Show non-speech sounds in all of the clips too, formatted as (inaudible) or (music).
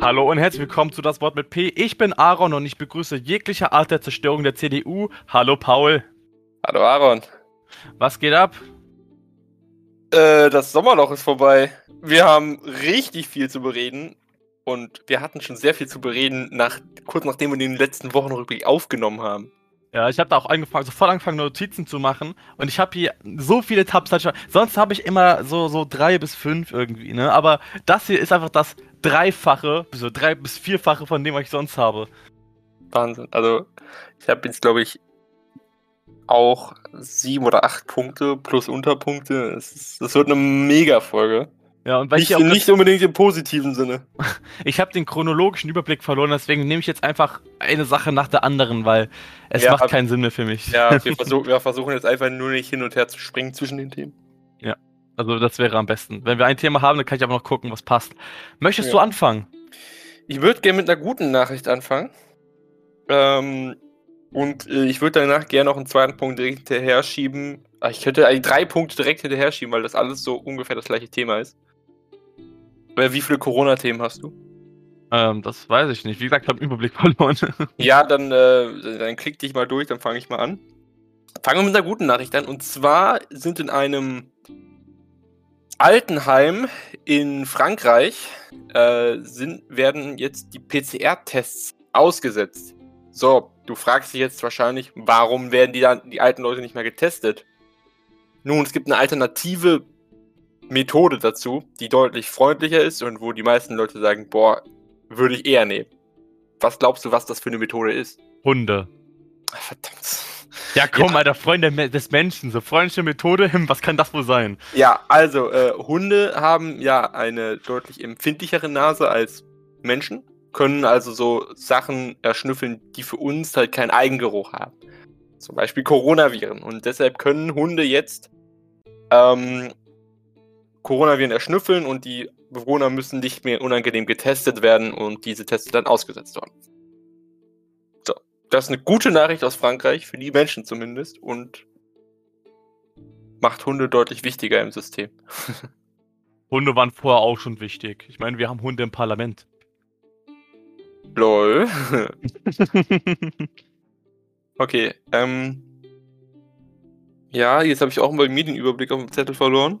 Hallo und herzlich willkommen zu Das Wort mit P. Ich bin Aaron und ich begrüße jegliche Art der Zerstörung der CDU. Hallo Paul. Hallo Aaron. Was geht ab? Äh, das Sommerloch ist vorbei. Wir haben richtig viel zu bereden und wir hatten schon sehr viel zu bereden, nach, kurz nachdem wir den letzten Wochenrückblick aufgenommen haben. Ja, ich habe da auch angefangen, sofort angefangen, Notizen zu machen. Und ich habe hier so viele Tabs. Halt Sonst habe ich immer so, so drei bis fünf irgendwie, ne? Aber das hier ist einfach das Dreifache, so drei bis vierfache von dem, was ich sonst habe. Wahnsinn. Also, ich habe jetzt, glaube ich, auch sieben oder acht Punkte plus Unterpunkte. Es, wird eine Mega-Folge. Ja, und weil nicht, ich auch nicht unbedingt im positiven Sinne. (laughs) ich habe den chronologischen Überblick verloren, deswegen nehme ich jetzt einfach eine Sache nach der anderen, weil es ja, macht keinen Sinn mehr für mich. Ja, (laughs) wir, versuch, wir versuchen jetzt einfach nur nicht hin und her zu springen zwischen den Themen. Ja, also das wäre am besten. Wenn wir ein Thema haben, dann kann ich aber noch gucken, was passt. Möchtest ja. du anfangen? Ich würde gerne mit einer guten Nachricht anfangen. Ähm, und äh, ich würde danach gerne noch einen zweiten Punkt direkt hinterher schieben. Ah, ich könnte eigentlich drei Punkte direkt hinterher schieben, weil das alles so ungefähr das gleiche Thema ist. Wie viele Corona-Themen hast du? Ähm, das weiß ich nicht. Wie gesagt, ich habe Überblick verloren. (laughs) ja, dann, äh, dann klick dich mal durch, dann fange ich mal an. Fangen wir mit einer guten Nachricht an. Und zwar sind in einem Altenheim in Frankreich äh, sind, werden jetzt die PCR-Tests ausgesetzt. So, du fragst dich jetzt wahrscheinlich, warum werden die, dann, die alten Leute nicht mehr getestet? Nun, es gibt eine alternative Methode dazu, die deutlich freundlicher ist und wo die meisten Leute sagen, boah, würde ich eher nehmen. Was glaubst du, was das für eine Methode ist? Hunde. Verdammt. Ja, komm, ja. Alter, Freunde des Menschen, so freundliche Methode, (laughs) was kann das wohl sein? Ja, also, äh, Hunde haben ja eine deutlich empfindlichere Nase als Menschen, können also so Sachen erschnüffeln, die für uns halt keinen Eigengeruch haben. Zum Beispiel Coronaviren. Und deshalb können Hunde jetzt ähm, Coronaviren erschnüffeln und die Bewohner müssen nicht mehr unangenehm getestet werden und diese Tests dann ausgesetzt werden. So, das ist eine gute Nachricht aus Frankreich, für die Menschen zumindest, und macht Hunde deutlich wichtiger im System. (laughs) Hunde waren vorher auch schon wichtig. Ich meine, wir haben Hunde im Parlament. Lol. (laughs) okay, ähm. Ja, jetzt habe ich auch mal den Überblick auf dem Zettel verloren.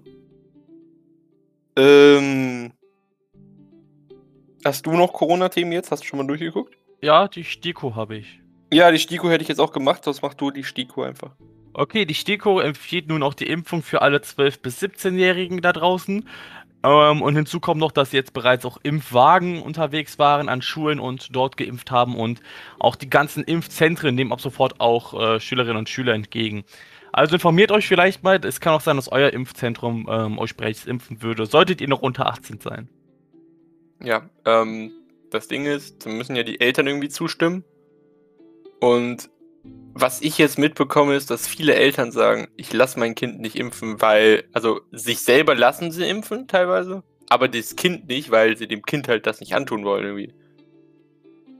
Ähm, hast du noch Corona-Themen jetzt? Hast du schon mal durchgeguckt? Ja, die STIKO habe ich. Ja, die STIKO hätte ich jetzt auch gemacht. Was machst du die STIKO einfach? Okay, die STIKO empfiehlt nun auch die Impfung für alle 12- bis 17-Jährigen da draußen. Ähm, und hinzu kommt noch, dass jetzt bereits auch Impfwagen unterwegs waren an Schulen und dort geimpft haben und auch die ganzen Impfzentren nehmen ab sofort auch äh, Schülerinnen und Schüler entgegen. Also informiert euch vielleicht mal. Es kann auch sein, dass euer Impfzentrum ähm, euch bereits impfen würde. Solltet ihr noch unter 18 sein. Ja, ähm, das Ding ist, da müssen ja die Eltern irgendwie zustimmen. Und was ich jetzt mitbekomme, ist, dass viele Eltern sagen, ich lasse mein Kind nicht impfen, weil, also sich selber lassen sie impfen teilweise, aber das Kind nicht, weil sie dem Kind halt das nicht antun wollen irgendwie.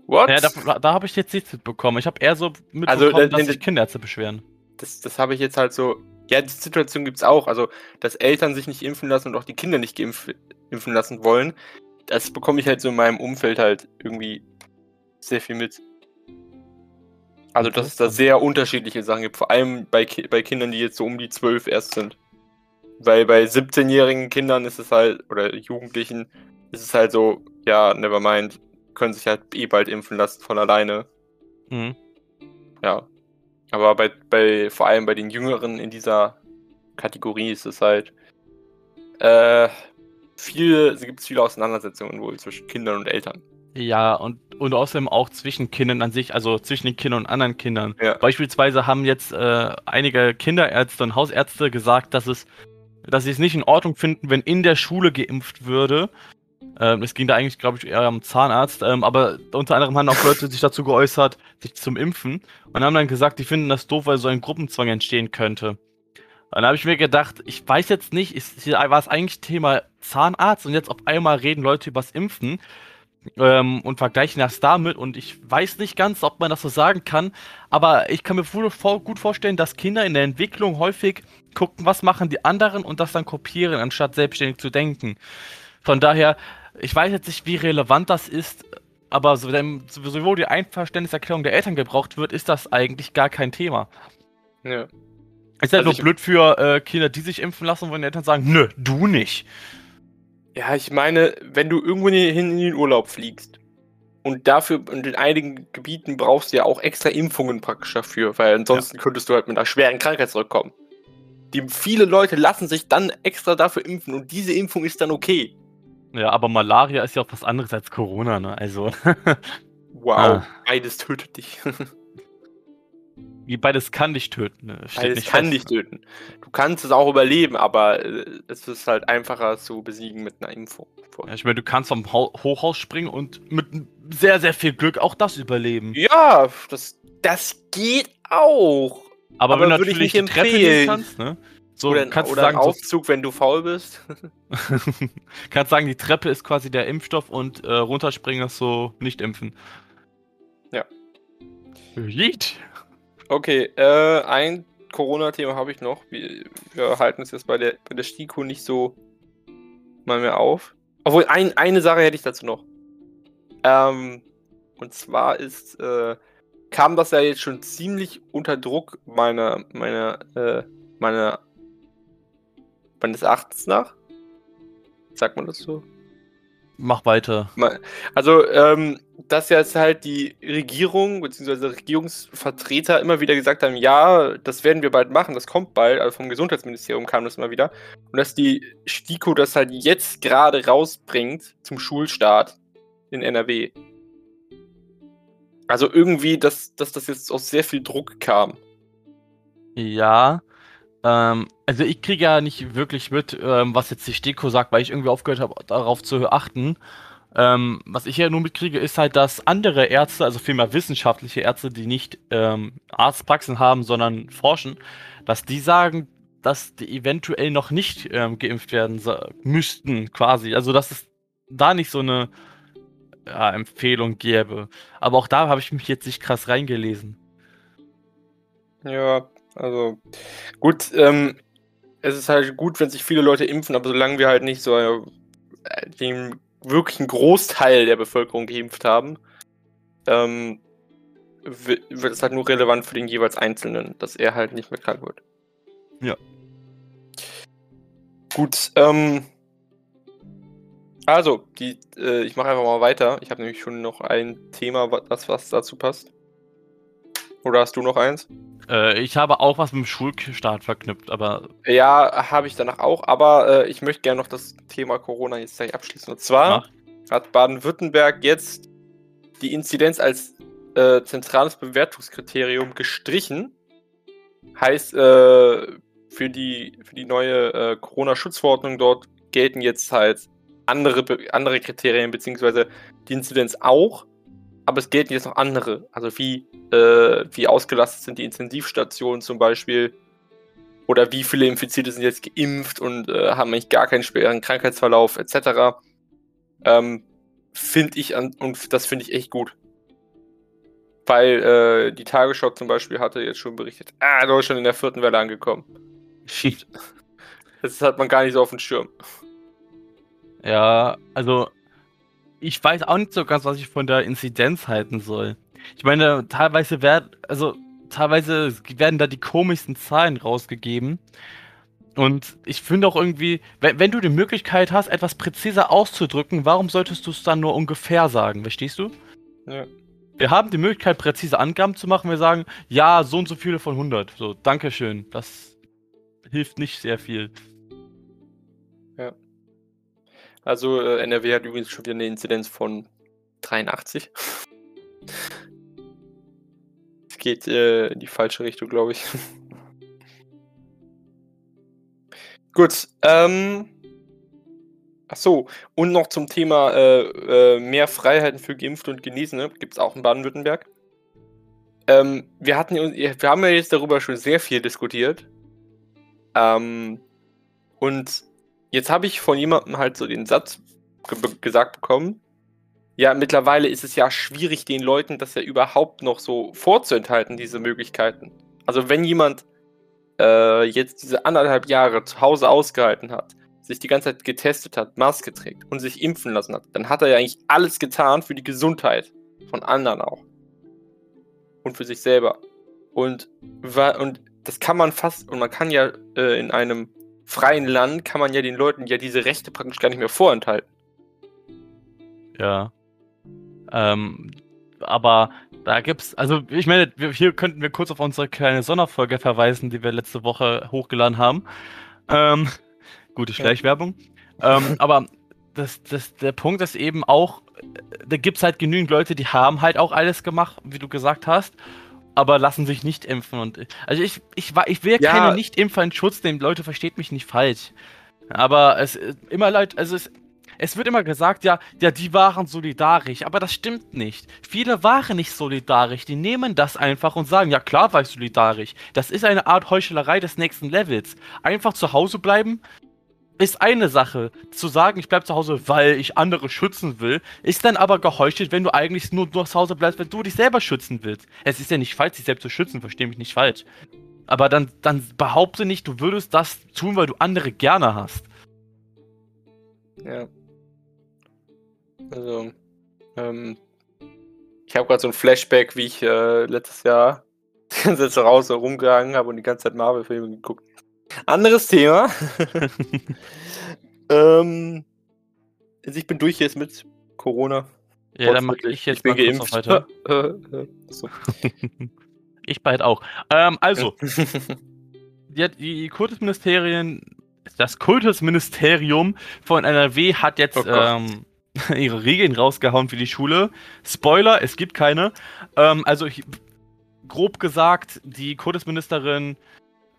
What? Ja, da, da habe ich jetzt nichts mitbekommen. Ich habe eher so mitbekommen, also, da, dass sich Kinderärzte beschweren das, das habe ich jetzt halt so. Ja, die Situation gibt es auch. Also, dass Eltern sich nicht impfen lassen und auch die Kinder nicht geimpft, impfen lassen wollen, das bekomme ich halt so in meinem Umfeld halt irgendwie sehr viel mit. Also, dass es da sehr unterschiedliche Sachen gibt, vor allem bei, Ki bei Kindern, die jetzt so um die 12 erst sind. Weil bei 17-jährigen Kindern ist es halt, oder Jugendlichen, ist es halt so, ja, never mind, können sich halt eh bald impfen lassen von alleine. Mhm. Ja, aber bei, bei, vor allem bei den Jüngeren in dieser Kategorie ist es halt, äh, viele, gibt es viele Auseinandersetzungen wohl zwischen Kindern und Eltern. Ja, und, und außerdem auch zwischen Kindern an sich, also zwischen den Kindern und anderen Kindern. Ja. Beispielsweise haben jetzt äh, einige Kinderärzte und Hausärzte gesagt, dass es, dass sie es nicht in Ordnung finden, wenn in der Schule geimpft würde, ähm, es ging da eigentlich, glaube ich, eher am Zahnarzt, ähm, aber unter anderem haben auch Leute sich dazu geäußert, sich zum Impfen und haben dann gesagt, die finden das doof, weil so ein Gruppenzwang entstehen könnte. Dann habe ich mir gedacht, ich weiß jetzt nicht, ist, war es eigentlich Thema Zahnarzt und jetzt auf einmal reden Leute übers Impfen ähm, und vergleichen das damit und ich weiß nicht ganz, ob man das so sagen kann, aber ich kann mir gut vorstellen, dass Kinder in der Entwicklung häufig gucken, was machen die anderen und das dann kopieren, anstatt selbstständig zu denken. Von daher, ich weiß jetzt nicht, wie relevant das ist, aber so, wenn sowieso die Einverständniserklärung der Eltern gebraucht wird, ist das eigentlich gar kein Thema. Ja. Ist halt also nur blöd für äh, Kinder, die sich impfen lassen, wo die Eltern sagen, nö, du nicht. Ja, ich meine, wenn du irgendwo hin in den Urlaub fliegst und dafür und in einigen Gebieten brauchst du ja auch extra Impfungen praktisch dafür, weil ansonsten ja. könntest du halt mit einer schweren Krankheit zurückkommen. Die viele Leute lassen sich dann extra dafür impfen und diese Impfung ist dann okay. Ja, aber Malaria ist ja auch was anderes als Corona, ne? Also. (laughs) wow, ah. beides tötet dich. (laughs) Wie beides kann dich töten. Ne? Beides kann fest. dich töten. Du kannst es auch überleben, aber äh, es ist halt einfacher zu besiegen mit einer Impfung. Ja, ich meine, du kannst vom Hochhaus springen und mit sehr, sehr viel Glück auch das überleben. Ja, das, das geht auch. Aber, aber wenn du natürlich die Treppe gehen kannst, ne? So, oder, kannst oder sagen, ein Aufzug, so, wenn du faul bist. (laughs) kannst sagen, die Treppe ist quasi der Impfstoff und äh, runterspringen ist so nicht impfen. Ja. Jeet. Okay, äh, ein Corona-Thema habe ich noch. Wir, wir, halten es jetzt bei der, bei der STIKO nicht so mal mehr auf. Obwohl, ein, eine Sache hätte ich dazu noch. Ähm, und zwar ist, äh, kam das ja jetzt schon ziemlich unter Druck meiner, meiner, äh, meiner meines Erachtens nach. Sagt man das so? Mach weiter. Also, ähm, dass jetzt halt die Regierung bzw. Regierungsvertreter immer wieder gesagt haben, ja, das werden wir bald machen, das kommt bald, also vom Gesundheitsministerium kam das immer wieder. Und dass die STIKO das halt jetzt gerade rausbringt zum Schulstart in NRW. Also irgendwie, dass, dass das jetzt aus sehr viel Druck kam. Ja, ähm, also ich kriege ja nicht wirklich mit, ähm, was jetzt die STIKO sagt, weil ich irgendwie aufgehört habe, darauf zu achten. Ähm, was ich ja nur mitkriege, ist halt, dass andere Ärzte, also vielmehr wissenschaftliche Ärzte, die nicht ähm, Arztpraxen haben, sondern forschen, dass die sagen, dass die eventuell noch nicht ähm, geimpft werden müssten, quasi. Also dass es da nicht so eine ja, Empfehlung gäbe. Aber auch da habe ich mich jetzt nicht krass reingelesen. Ja, also, gut, ähm, es ist halt gut, wenn sich viele Leute impfen, aber solange wir halt nicht so äh, den wirklichen Großteil der Bevölkerung geimpft haben, ähm, wird es halt nur relevant für den jeweils Einzelnen, dass er halt nicht mehr krank wird. Ja. Gut, ähm, also, die, äh, ich mache einfach mal weiter. Ich habe nämlich schon noch ein Thema, was, was dazu passt. Oder hast du noch eins? Äh, ich habe auch was mit dem Schulstart verknüpft, aber. Ja, habe ich danach auch, aber äh, ich möchte gerne noch das Thema Corona jetzt gleich abschließen. Und zwar Ach. hat Baden-Württemberg jetzt die Inzidenz als äh, zentrales Bewertungskriterium gestrichen. Heißt, äh, für, die, für die neue äh, Corona-Schutzverordnung dort gelten jetzt halt andere, andere Kriterien, beziehungsweise die Inzidenz auch aber es gelten jetzt noch andere. Also wie, äh, wie ausgelastet sind die Intensivstationen zum Beispiel. Oder wie viele Infizierte sind jetzt geimpft und äh, haben eigentlich gar keinen schweren Krankheitsverlauf etc. Ähm, finde ich an, und das finde ich echt gut. Weil äh, die Tagesschau zum Beispiel hatte jetzt schon berichtet, ah, Deutschland in der vierten Welle angekommen. Shit. Das hat man gar nicht so auf dem Schirm. Ja, also ich weiß auch nicht so ganz, was ich von der Inzidenz halten soll. Ich meine, teilweise werden, also teilweise werden da die komischsten Zahlen rausgegeben. Und ich finde auch irgendwie, wenn, wenn, du die Möglichkeit hast, etwas präziser auszudrücken, warum solltest du es dann nur ungefähr sagen? Verstehst du? Ja. Wir haben die Möglichkeit, präzise Angaben zu machen. Wir sagen, ja, so und so viele von 100. So, Dankeschön. Das hilft nicht sehr viel. Also äh, NRW hat übrigens schon wieder eine Inzidenz von 83. Es geht äh, in die falsche Richtung, glaube ich. (laughs) Gut, ähm. Ach so, und noch zum Thema äh, äh, mehr Freiheiten für Geimpfte und Genesene gibt es auch in Baden-Württemberg. Ähm, wir hatten, wir haben ja jetzt darüber schon sehr viel diskutiert. Ähm, und Jetzt habe ich von jemandem halt so den Satz ge gesagt bekommen, ja, mittlerweile ist es ja schwierig, den Leuten das ja überhaupt noch so vorzuenthalten, diese Möglichkeiten. Also wenn jemand äh, jetzt diese anderthalb Jahre zu Hause ausgehalten hat, sich die ganze Zeit getestet hat, Maske trägt und sich impfen lassen hat, dann hat er ja eigentlich alles getan für die Gesundheit von anderen auch. Und für sich selber. Und, und das kann man fast, und man kann ja äh, in einem freien Land, kann man ja den Leuten ja diese Rechte praktisch gar nicht mehr vorenthalten. Ja. Ähm, aber da gibt's, also ich meine, hier könnten wir kurz auf unsere kleine Sonderfolge verweisen, die wir letzte Woche hochgeladen haben. Ähm, gute Schleichwerbung. ähm, (laughs) aber das, das, der Punkt ist eben auch, da gibt's halt genügend Leute, die haben halt auch alles gemacht, wie du gesagt hast, aber lassen sich nicht impfen. Und also ich, ich, ich will ja. keine Nicht-Impfer in Schutz nehmen, Leute, versteht mich nicht falsch. Aber es immer leid, also es, es wird immer gesagt, ja, ja, die waren solidarisch, aber das stimmt nicht. Viele waren nicht solidarisch, die nehmen das einfach und sagen, ja klar war ich solidarisch. Das ist eine Art Heuchelerei des nächsten Levels. Einfach zu Hause bleiben ist eine Sache. Zu sagen, ich bleibe zu Hause, weil ich andere schützen will, ist dann aber geheuchelt, wenn du eigentlich nur, nur zu Hause bleibst, wenn du dich selber schützen willst. Es ist ja nicht falsch, sich selbst zu schützen, verstehe mich nicht falsch. Aber dann, dann behaupte nicht, du würdest das tun, weil du andere gerne hast. Ja. Also, ähm, ich habe gerade so ein Flashback, wie ich äh, letztes Jahr die ganze Zeit zu Hause rumgegangen habe und die ganze Zeit Marvel-Filme geguckt. Anderes Thema. (laughs) ähm, also ich bin durch jetzt mit Corona. Ja, dann mache ich jetzt ich bin geimpft. weiter. (laughs) (laughs) ich bald auch. Ähm, also, die, die Kultusministerien, das Kultusministerium von NRW hat jetzt oh ähm, ihre Regeln rausgehauen für die Schule. Spoiler, es gibt keine. Ähm, also ich, grob gesagt, die Kultusministerin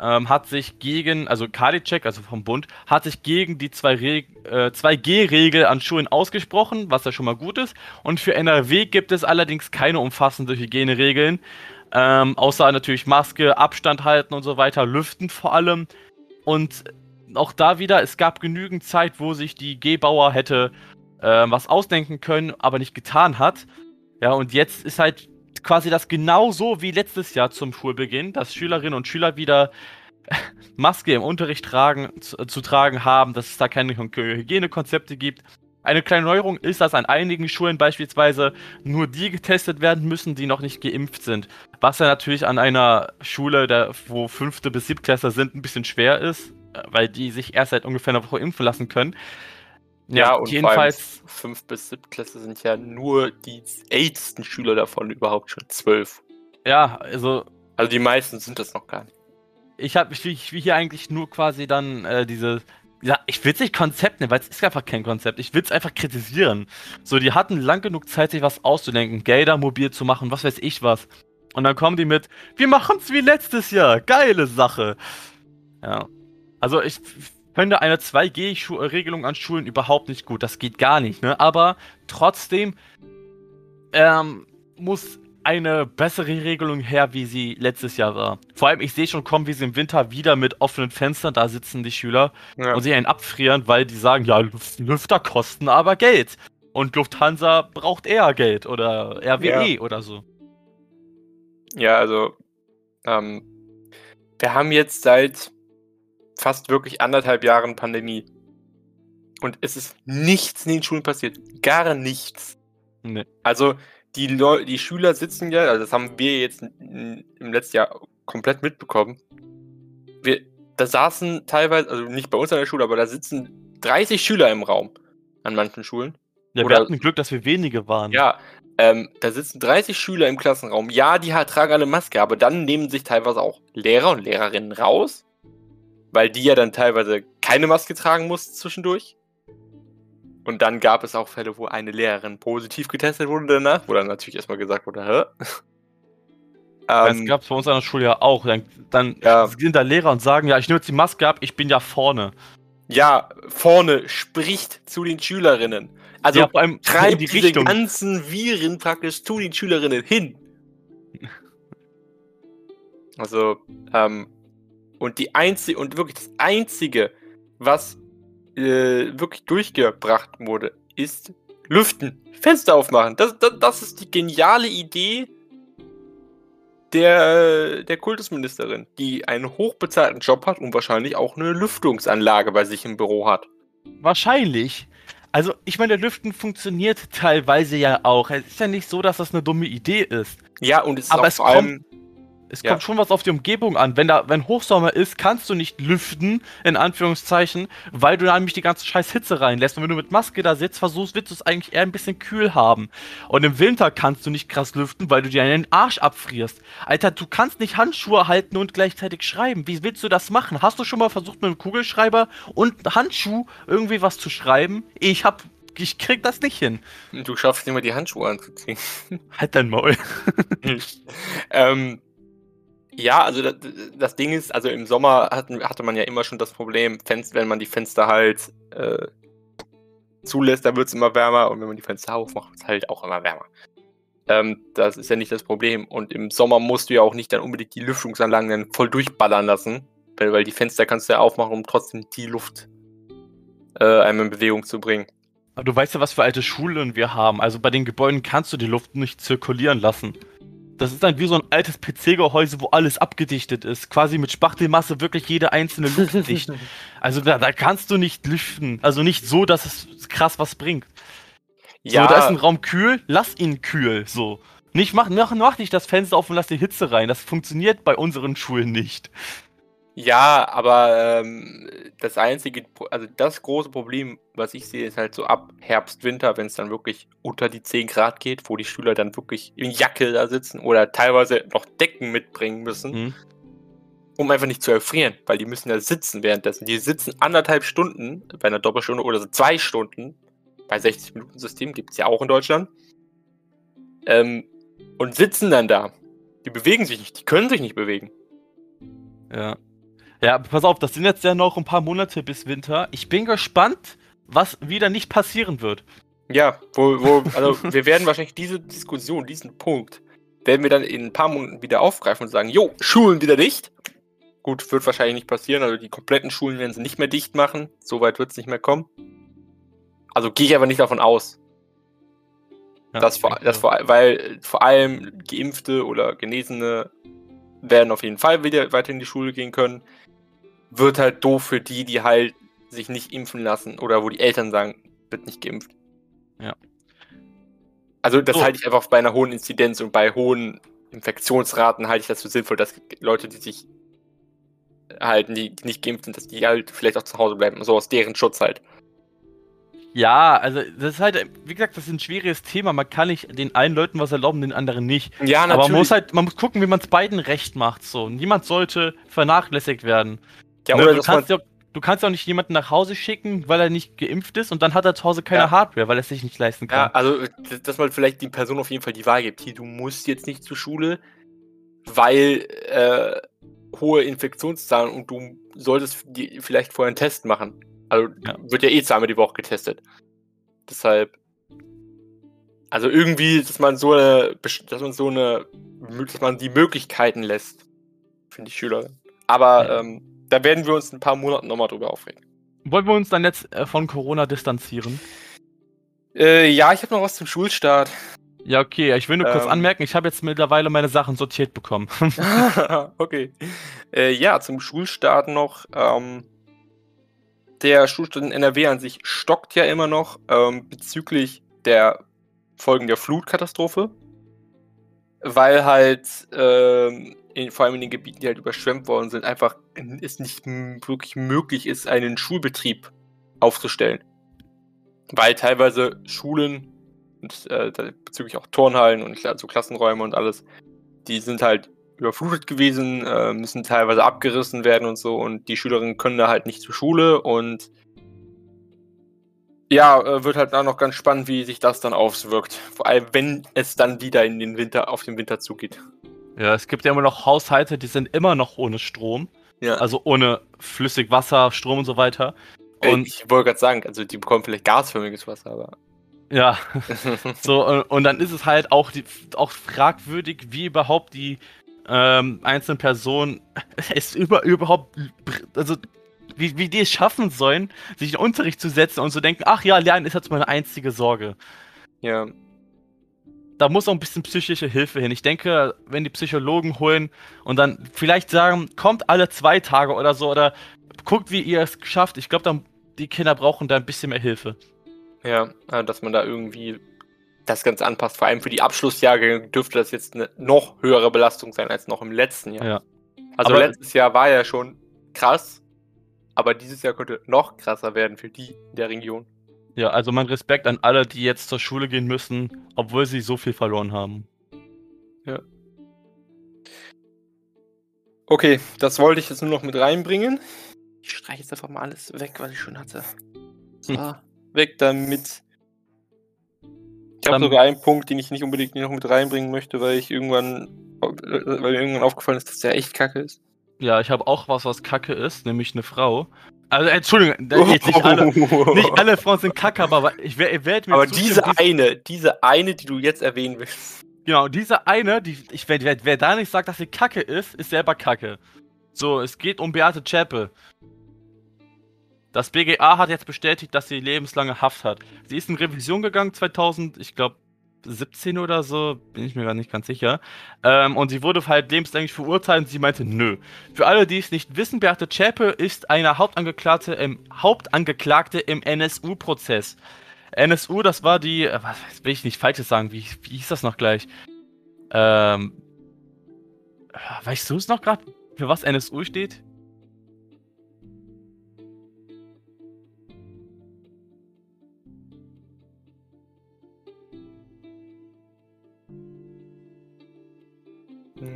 ähm, hat sich gegen, also Karliczek, also vom Bund, hat sich gegen die 2G-Regel äh, an Schulen ausgesprochen, was ja schon mal gut ist. Und für NRW gibt es allerdings keine umfassende Hygieneregeln. Ähm, außer natürlich Maske, Abstand halten und so weiter, lüften vor allem. Und auch da wieder, es gab genügend Zeit, wo sich die G-Bauer hätte äh, was ausdenken können, aber nicht getan hat. Ja, und jetzt ist halt quasi das genauso wie letztes Jahr zum Schulbeginn, dass Schülerinnen und Schüler wieder (laughs) Maske im Unterricht tragen, zu, zu tragen haben, dass es da keine Hygienekonzepte gibt. Eine kleine Neuerung ist, dass an einigen Schulen beispielsweise nur die getestet werden müssen, die noch nicht geimpft sind. Was ja natürlich an einer Schule, der, wo fünfte bis siebtklässler sind, ein bisschen schwer ist, weil die sich erst seit ungefähr einer Woche impfen lassen können. Ja, ja und jedenfalls. Fünf bis Klasse sind ja nur die ältesten Schüler davon überhaupt schon zwölf. Ja, also. Also die meisten sind das noch gar nicht. Ich habe ich, ich will hier eigentlich nur quasi dann äh, diese. Ja, ich will es nicht Konzept nennen, weil es ist einfach kein Konzept. Ich will es einfach kritisieren. So, die hatten lang genug Zeit, sich was auszudenken, Gelder mobil zu machen, was weiß ich was. Und dann kommen die mit, wir machen es wie letztes Jahr. Geile Sache. Ja. Also ich finde eine 2G-Regelung an Schulen überhaupt nicht gut. Das geht gar nicht, ne? Aber trotzdem ähm, muss eine bessere Regelung her, wie sie letztes Jahr war. Vor allem, ich sehe schon kommen, wie sie im Winter wieder mit offenen Fenstern da sitzen, die Schüler, ja. und sie einen abfrieren, weil die sagen, ja, Lüfter kosten aber Geld. Und Lufthansa braucht eher Geld oder RWE ja. oder so. Ja, also, ähm, wir haben jetzt seit fast wirklich anderthalb Jahren Pandemie. Und es ist nichts in den Schulen passiert. Gar nichts. Nee. Also, die, Leu die Schüler sitzen ja, also das haben wir jetzt im letzten Jahr komplett mitbekommen. Wir, da saßen teilweise, also nicht bei uns an der Schule, aber da sitzen 30 Schüler im Raum an manchen Schulen. Ja, Oder, wir hatten Glück, dass wir wenige waren. Ja, ähm, da sitzen 30 Schüler im Klassenraum. Ja, die tragen alle Maske, aber dann nehmen sich teilweise auch Lehrer und Lehrerinnen raus weil die ja dann teilweise keine Maske tragen mussten zwischendurch. Und dann gab es auch Fälle, wo eine Lehrerin positiv getestet wurde danach, wo dann natürlich erstmal gesagt wurde, hä? Das ähm, gab es bei uns an der Schule ja auch. Dann, dann ja. sind da Lehrer und sagen, ja, ich nehme jetzt die Maske ab, ich bin ja vorne. Ja, vorne spricht zu den Schülerinnen. Also ja, treibt die diese Richtung. ganzen Viren praktisch zu den Schülerinnen hin. (laughs) Also, ähm, und die einzige und wirklich das einzige, was äh, wirklich durchgebracht wurde, ist Lüften. Fenster aufmachen. Das, das, das ist die geniale Idee der, der Kultusministerin, die einen hochbezahlten Job hat und wahrscheinlich auch eine Lüftungsanlage bei sich im Büro hat. Wahrscheinlich. Also, ich meine, Lüften funktioniert teilweise ja auch. Es ist ja nicht so, dass das eine dumme Idee ist. Ja, und es ist Aber auch es vor allem. Es Ja. kommt schon was auf die Umgebung an. Wenn da, wenn Hochsommer ist, kannst du nicht lüften, in Anführungszeichen, weil du da nämlich die ganze scheiß Hitze reinlässt. Und wenn du mit Maske da sitzt, versuchst, willst du es eigentlich eher ein bisschen kühl haben. Und im Winter kannst du nicht krass lüften, weil du dir einen Arsch abfrierst. Alter, du kannst nicht Handschuhe halten und gleichzeitig schreiben. Wie willst du das machen? Hast du schon mal versucht, mit einem Kugelschreiber und Handschuh irgendwie was zu schreiben? Ich hab, ich krieg das nicht hin. Du schaffst nicht mal die Handschuhe anzuziehen. Halt dein Maul. (laughs) ähm, ja, also das, das Ding ist, also im Sommer hatten, hatte man ja immer schon das Problem, Fenster, wenn man die Fenster halt äh, zulässt, dann wird es immer wärmer und wenn man die Fenster aufmacht, wird es halt auch immer wärmer. Ähm, das ist ja nicht das Problem. Und im Sommer musst du ja auch nicht dann unbedingt die Lüftungsanlagen dann voll durchballern lassen, weil, weil die Fenster kannst du ja aufmachen, um trotzdem die Luft äh, einmal in Bewegung zu bringen. Aber du weißt ja, was für alte Schulen wir haben. Also bei den Gebäuden kannst du die Luft nicht zirkulieren lassen. Das ist dann wie so ein altes PC-Gehäuse, wo alles abgedichtet ist. Quasi mit Spachtelmasse wirklich jede einzelne Luft (laughs) dicht. Also da, da kannst du nicht lüften. Also nicht so, dass es krass was bringt. Ja, So, da ist ein Raum kühl, lass ihn kühl. So. Nicht mach, mach, mach nicht das Fenster auf und lass die Hitze rein. Das funktioniert bei unseren Schulen nicht. Ja, aber ähm, das einzige, also das große Problem, was ich sehe, ist halt so ab Herbst, Winter, wenn es dann wirklich unter die 10 Grad geht, wo die Schüler dann wirklich in Jacke da sitzen oder teilweise noch Decken mitbringen müssen, Hm? um einfach nicht zu erfrieren, weil die müssen ja sitzen währenddessen. Die sitzen anderthalb Stunden bei einer Doppelstunde oder so zwei Stunden. Bei 60 Minuten System gibt es ja auch in Deutschland. Ähm, und sitzen dann da. Die bewegen sich nicht, die können sich nicht bewegen. Ja. Ja, pass auf, das sind jetzt ja noch ein paar Monate bis Winter. Ich bin gespannt, was wieder nicht passieren wird. Ja, wo, wo, also wir werden wahrscheinlich diese Diskussion, diesen Punkt, werden wir dann in ein paar Monaten wieder aufgreifen und sagen, jo, Schulen wieder dicht. Gut, wird wahrscheinlich nicht passieren, also die kompletten Schulen werden sie nicht mehr dicht machen. Soweit wird es nicht mehr kommen. Also gehe ich aber nicht davon aus. Ja, dass vor, dass vor, weil vor allem Geimpfte oder Genesene werden auf jeden Fall wieder weiter in die Schule gehen können. Wird halt doof für die, die halt sich nicht impfen lassen oder wo die Eltern sagen, wird nicht geimpft. Ja. Also das So. halte ich einfach bei einer hohen Inzidenz und bei hohen Infektionsraten halte ich das für sinnvoll, dass Leute, die sich halten, die, die nicht geimpft sind, dass die halt vielleicht auch zu Hause bleiben, so aus deren Schutz halt. Ja, also das ist halt, wie gesagt, das ist ein schwieriges Thema. Man kann nicht den einen Leuten was erlauben, den anderen nicht. Ja, Aber man muss halt, man muss gucken, wie man es beiden recht macht. So, niemand sollte vernachlässigt werden. Ja, Ne, oder du, kannst ja, du kannst ja auch nicht jemanden nach Hause schicken, weil er nicht geimpft ist und dann hat er zu Hause keine Ja. Hardware, weil er es sich nicht leisten Ja, kann. also, dass- man vielleicht die Person auf jeden Fall die Wahl gibt. Hier, du musst jetzt nicht zur Schule, weil äh, hohe Infektionszahlen und du solltest vielleicht vorher einen Test machen. Also, Ja. wird ja eh zweimal die Woche getestet. Deshalb. Also irgendwie, dass man so eine, dass man so eine, dass man die Möglichkeiten lässt, finde ich Schüler. Aber Ja. ähm, da werden wir uns in ein paar Monaten nochmal drüber aufregen. Wollen wir uns dann jetzt äh, von Corona distanzieren? Äh, ja, ich habe noch was zum Schulstart. Ja, okay, ich will nur kurz Ähm. anmerken, ich habe jetzt mittlerweile meine Sachen sortiert bekommen. (laughs) (laughs) okay. Äh, ja, zum Schulstart noch. Ähm, der Schulstart in NRW an sich stockt ja immer noch ähm, bezüglich der Folgen der Flutkatastrophe. Weil halt, ähm, in, vor allem in den Gebieten, die halt überschwemmt worden sind, einfach es nicht wirklich möglich ist, einen Schulbetrieb aufzustellen. Weil teilweise Schulen und äh, bezüglich auch Turnhallen und also Klassenräume und alles, die sind halt überflutet gewesen, äh, müssen teilweise abgerissen werden und so und die Schülerinnen können da halt nicht zur Schule und ja, äh, wird halt auch noch ganz spannend, wie sich das dann auswirkt. Vor allem, wenn es dann wieder in den Winter, auf den Winter zugeht. ja, es gibt ja immer noch Haushalte, die sind immer noch ohne Strom. Ja, Also ohne Flüssigwasser, Strom und so weiter. und Und ich wollte gerade sagen, also die bekommen vielleicht gasförmiges Wasser, aber. (laughs) ja, (laughs) so, und, und dann ist es halt auch, die, auch fragwürdig, wie überhaupt die ähm, einzelnen Personen es über, überhaupt, also wie, wie die es schaffen sollen, sich in den Unterricht zu setzen und zu denken, ach ja, Lernen ist jetzt meine einzige Sorge. ja. Da muss auch ein bisschen psychische Hilfe hin. Ich denke, wenn die Psychologen holen und dann vielleicht sagen, kommt alle zwei Tage oder so oder guckt, wie ihr es schafft. Ich glaube, die Kinder brauchen da ein bisschen mehr Hilfe. Ja, äh, dass man da irgendwie das Ganze anpasst. Vor allem für die Abschlussjahre dürfte das jetzt eine noch höhere Belastung sein als noch im letzten Jahr. Ja. Also aber letztes Jahr war ja schon krass, aber dieses Jahr könnte noch krasser werden für die in der Region. Ja, also mein Respekt an alle, die jetzt zur Schule gehen müssen, obwohl sie so viel verloren haben. Ja. Okay, das wollte ich jetzt nur noch mit reinbringen. Ich streiche jetzt einfach mal alles weg, was ich schon hatte. So, hm. weg damit. Ich habe sogar einen Punkt, den ich nicht unbedingt noch mit reinbringen möchte, weil ich irgendwann, weil mir irgendwann aufgefallen ist, dass der echt kacke ist. Ja, ich habe auch was, was kacke ist, nämlich eine Frau. Also, Entschuldigung, (laughs) nicht, alle, nicht alle Frauen sind kacke, aber ich werde mir. Aber diese eine, diese eine, die du jetzt erwähnen willst. Genau, diese eine, die, ich, wer, wer, wer da nicht sagt, dass sie kacke ist, ist selber kacke. So, es geht um Beate Zschäpe. Das BGA hat jetzt bestätigt, dass sie lebenslange Haft hat. Sie ist in Revision gegangen 2000, ich glaube 17 oder so, bin ich mir gar nicht ganz sicher. Ähm, und sie wurde halt lebenslänglich verurteilt und sie meinte, nö. Für alle, die es nicht wissen, Beate Zschäpe ist eine Hauptangeklagte im, Hauptangeklagte im NSU-Prozess. NSU, das war die, äh, was will ich nicht Falsches sagen, wie, wie hieß das noch gleich? Ähm, weißt du es noch gerade, für was NSU steht?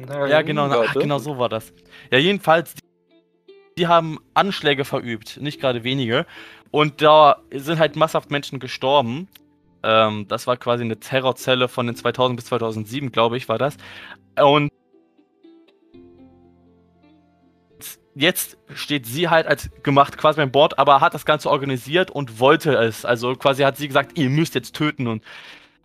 Nein, ja, genau, ach, genau so war das. Ja, jedenfalls, die, die haben Anschläge verübt, nicht gerade wenige. Und da sind halt masshaft Menschen gestorben. Ähm, das war quasi eine Terrorzelle von den 2000 bis 2007, glaube ich, war das. Und jetzt steht sie halt als gemacht quasi beim Bord, aber hat das Ganze organisiert und wollte es. Also quasi hat sie gesagt, ihr müsst jetzt töten und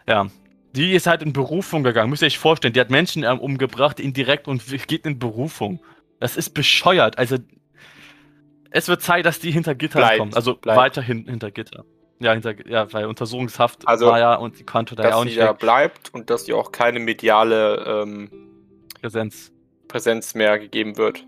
ja, die ist halt in Berufung gegangen, müsst ihr euch vorstellen. Die hat Menschen ähm, umgebracht, indirekt und geht in Berufung. Das ist bescheuert. Also, es wird Zeit, dass die hinter Gitter bleibt, kommt. Also bleibt. weiterhin hinter Gitter. Ja, hinter, ja, weil Untersuchungshaft also, war ja und die konnte da ja auch nicht. Dass sie da bleibt und dass sie auch keine mediale ähm, Präsenz. Präsenz mehr gegeben wird.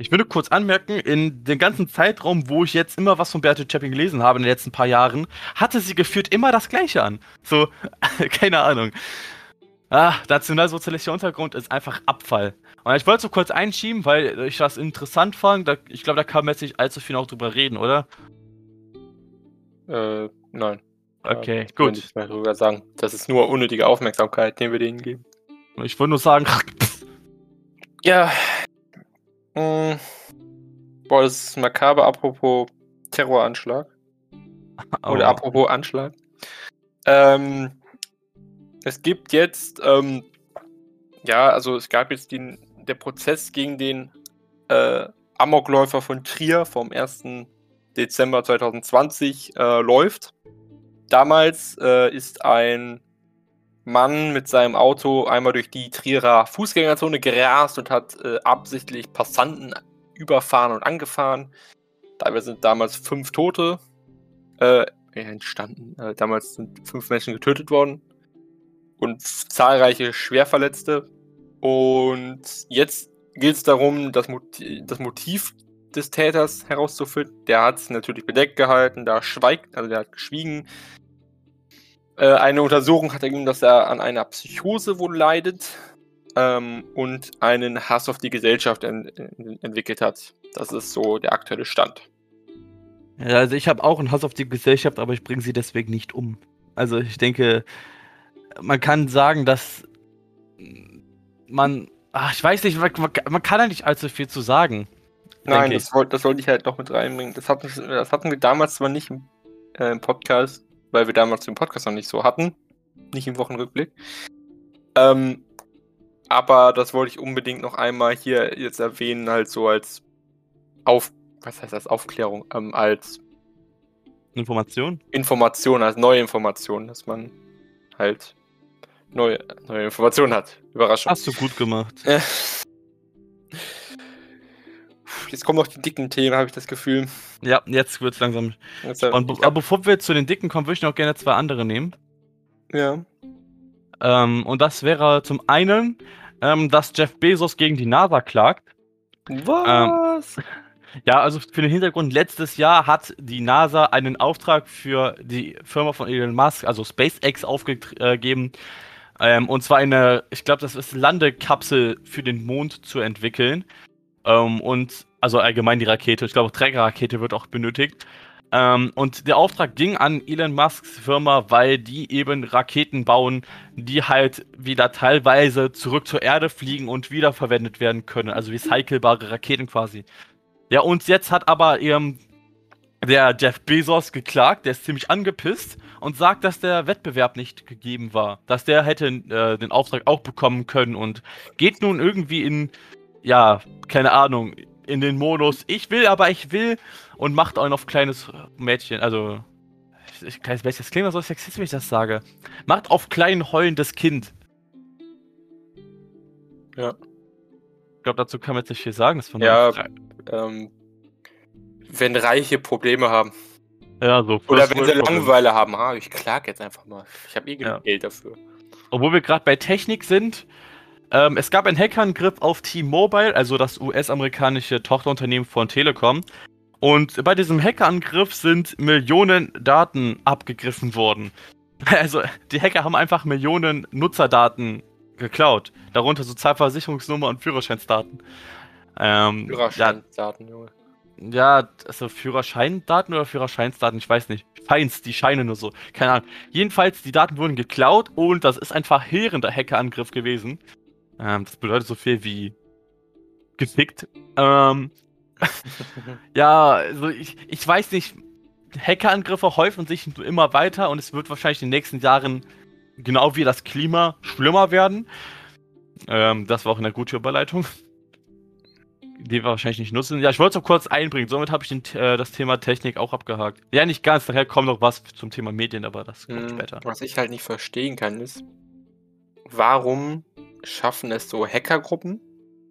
Ich würde kurz anmerken, in dem ganzen Zeitraum, wo ich jetzt immer was von Beate Chapin gelesen habe in den letzten paar Jahren, hatte sie geführt immer das Gleiche an. So, (laughs) keine Ahnung. Ah, nationalsozialistischer Untergrund ist einfach Abfall. Und ich wollte so kurz einschieben, weil ich das interessant fand. Ich glaube, da kann man jetzt nicht allzu viel noch drüber reden, oder? Äh, nein. Okay, ja, gut. Ich mehr drüber sagen. Das ist nur unnötige Aufmerksamkeit, den wir denen geben. Ich wollte nur sagen. (laughs) ja, hm. Boah, das ist makaber, apropos Terroranschlag. (laughs) Oh. Oder apropos Anschlag. Ähm, es gibt jetzt, ähm, ja, also es gab jetzt den, der Prozess gegen den äh, Amokläufer von Trier vom 1. Dezember 2020 äh, läuft. Damals äh, ist ein Mann mit seinem Auto einmal durch die Trierer Fußgängerzone gerast und hat äh, absichtlich Passanten überfahren und angefahren. Dabei sind damals fünf Tote äh, entstanden. Äh, damals sind fünf Menschen getötet worden und zahlreiche Schwerverletzte. Und jetzt geht es darum, das, Motiv, das Motiv des Täters herauszufinden. Der hat es natürlich bedeckt gehalten, da schweigt, also der hat geschwiegen. Äh, eine Untersuchung hat ergeben, dass er an einer Psychose wohl leidet ähm, und einen Hass auf die Gesellschaft en en entwickelt hat. Das ist so der aktuelle Stand. Also ich habe auch einen Hass auf die Gesellschaft, aber ich bringe sie deswegen nicht um. Also ich denke, man kann sagen, dass man, ach, ich weiß nicht, man, man kann ja nicht allzu viel zu sagen. Nein, das, wollte das wollte ich halt noch mit reinbringen. Das hatten, das hatten wir damals zwar nicht im, äh, im Podcast, weil wir damals den Podcast noch nicht so hatten. Nicht im Wochenrückblick. Ähm, aber das wollte ich unbedingt noch einmal hier jetzt erwähnen, halt so als Auf, was heißt das, Aufklärung, ähm, als Information? Information, als neue Information, dass man halt neue, neue Informationen hat. Überraschung. Hast du gut gemacht. (laughs) Jetzt kommen noch die dicken Themen, habe ich das Gefühl. Ja, jetzt wird es langsam. Jetzt, aber bevor wir zu den dicken kommen, würde ich noch gerne zwei andere nehmen. Ja. Ähm, und das wäre zum einen, ähm, dass Jeff Bezos gegen die NASA klagt. Was? Ähm, ja, also für den Hintergrund, letztes Jahr hat die NASA einen Auftrag für die Firma von Elon Musk, also SpaceX, aufgegeben. Ähm, und zwar eine, ich glaube, das ist Landekapsel für den Mond zu entwickeln. Ähm, und also allgemein die Rakete, ich glaube, Trägerrakete wird auch benötigt. Ähm, und der Auftrag ging an Elon Musks Firma, weil die eben Raketen bauen, die halt wieder teilweise zurück zur Erde fliegen und wiederverwendet werden können. Also recycelbare Raketen quasi. Ja, und jetzt hat aber eben der Jeff Bezos geklagt, der ist ziemlich angepisst und sagt, dass der Wettbewerb nicht gegeben war. Dass der hätte äh, den Auftrag auch bekommen können und geht nun irgendwie in, ja, keine Ahnung, in den Modus, ich will, aber ich will und macht auch auf kleines Mädchen, also kleines Mädchen, das klingt so sexistisch, wenn ich das sage. Macht auf klein heulendes Kind. Ja. Ich glaube, dazu kann man jetzt nicht viel sagen. Das ja, ähm, wenn Reiche Probleme haben. Ja, so. Oder wenn sie Langeweile haben. Ah, ich klage jetzt einfach mal. Ich habe eh genug ja. Geld dafür. Obwohl wir gerade bei Technik sind, ähm, es gab einen Hackerangriff auf T-Mobile, also das US-amerikanische Tochterunternehmen von Telekom. Und bei diesem Hackerangriff sind Millionen Daten abgegriffen worden. (laughs) Also, die Hacker haben einfach Millionen Nutzerdaten geklaut. Darunter Sozialversicherungsnummer und Führerscheinsdaten. Ähm, Führerscheinsdaten, ja, Junge. Ja, also Führerscheindaten oder Führerscheinsdaten, ich weiß nicht. Feins, die scheinen nur so. Keine Ahnung. Jedenfalls, die Daten wurden geklaut und das ist ein verheerender Hackerangriff gewesen. Ähm, das bedeutet so viel wie gefickt. Ähm, (laughs) ja, also ich, ich weiß nicht. Hackerangriffe häufen sich immer weiter und es wird wahrscheinlich in den nächsten Jahren genau wie das Klima schlimmer werden. Ähm, das war auch eine gute Überleitung die wir wahrscheinlich nicht nutzen. Ja, ich wollte es noch kurz einbringen. Somit habe ich den, äh, das Thema Technik auch abgehakt. Ja, nicht ganz. Daher kommt noch was zum Thema Medien, aber das kommt hm, später. Was ich halt nicht verstehen kann, ist, warum schaffen es so Hackergruppen,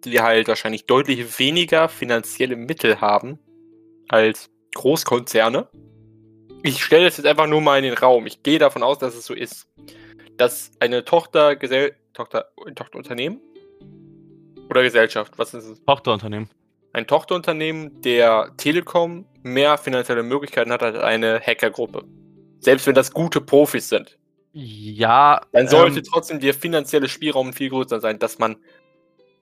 die halt wahrscheinlich deutlich weniger finanzielle Mittel haben als Großkonzerne? Ich stelle das jetzt einfach nur mal in den Raum. Ich gehe davon aus, dass es so ist, dass eine Tochter, Gesell Tochter, Tochterunternehmen oder Gesellschaft, was ist es? Tochterunternehmen. Ein Tochterunternehmen der Telekom mehr finanzielle Möglichkeiten hat als eine Hackergruppe. Selbst wenn das gute Profis sind. Ja. Dann sollte ähm, trotzdem der finanzielle Spielraum viel größer sein, dass man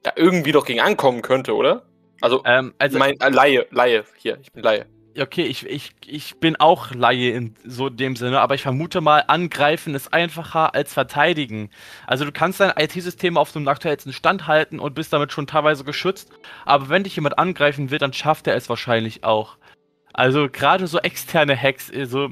da irgendwie doch gegen ankommen könnte, oder? Also, ähm, also mein äh, Laie, Laie, hier, ich bin Laie okay, ich, ich, ich bin auch Laie in so dem Sinne, aber ich vermute mal, angreifen ist einfacher als verteidigen. Also du kannst dein IT-System auf dem aktuellsten Stand halten und bist damit schon teilweise geschützt, aber wenn dich jemand angreifen will, dann schafft er es wahrscheinlich auch. Also gerade so externe Hacks, also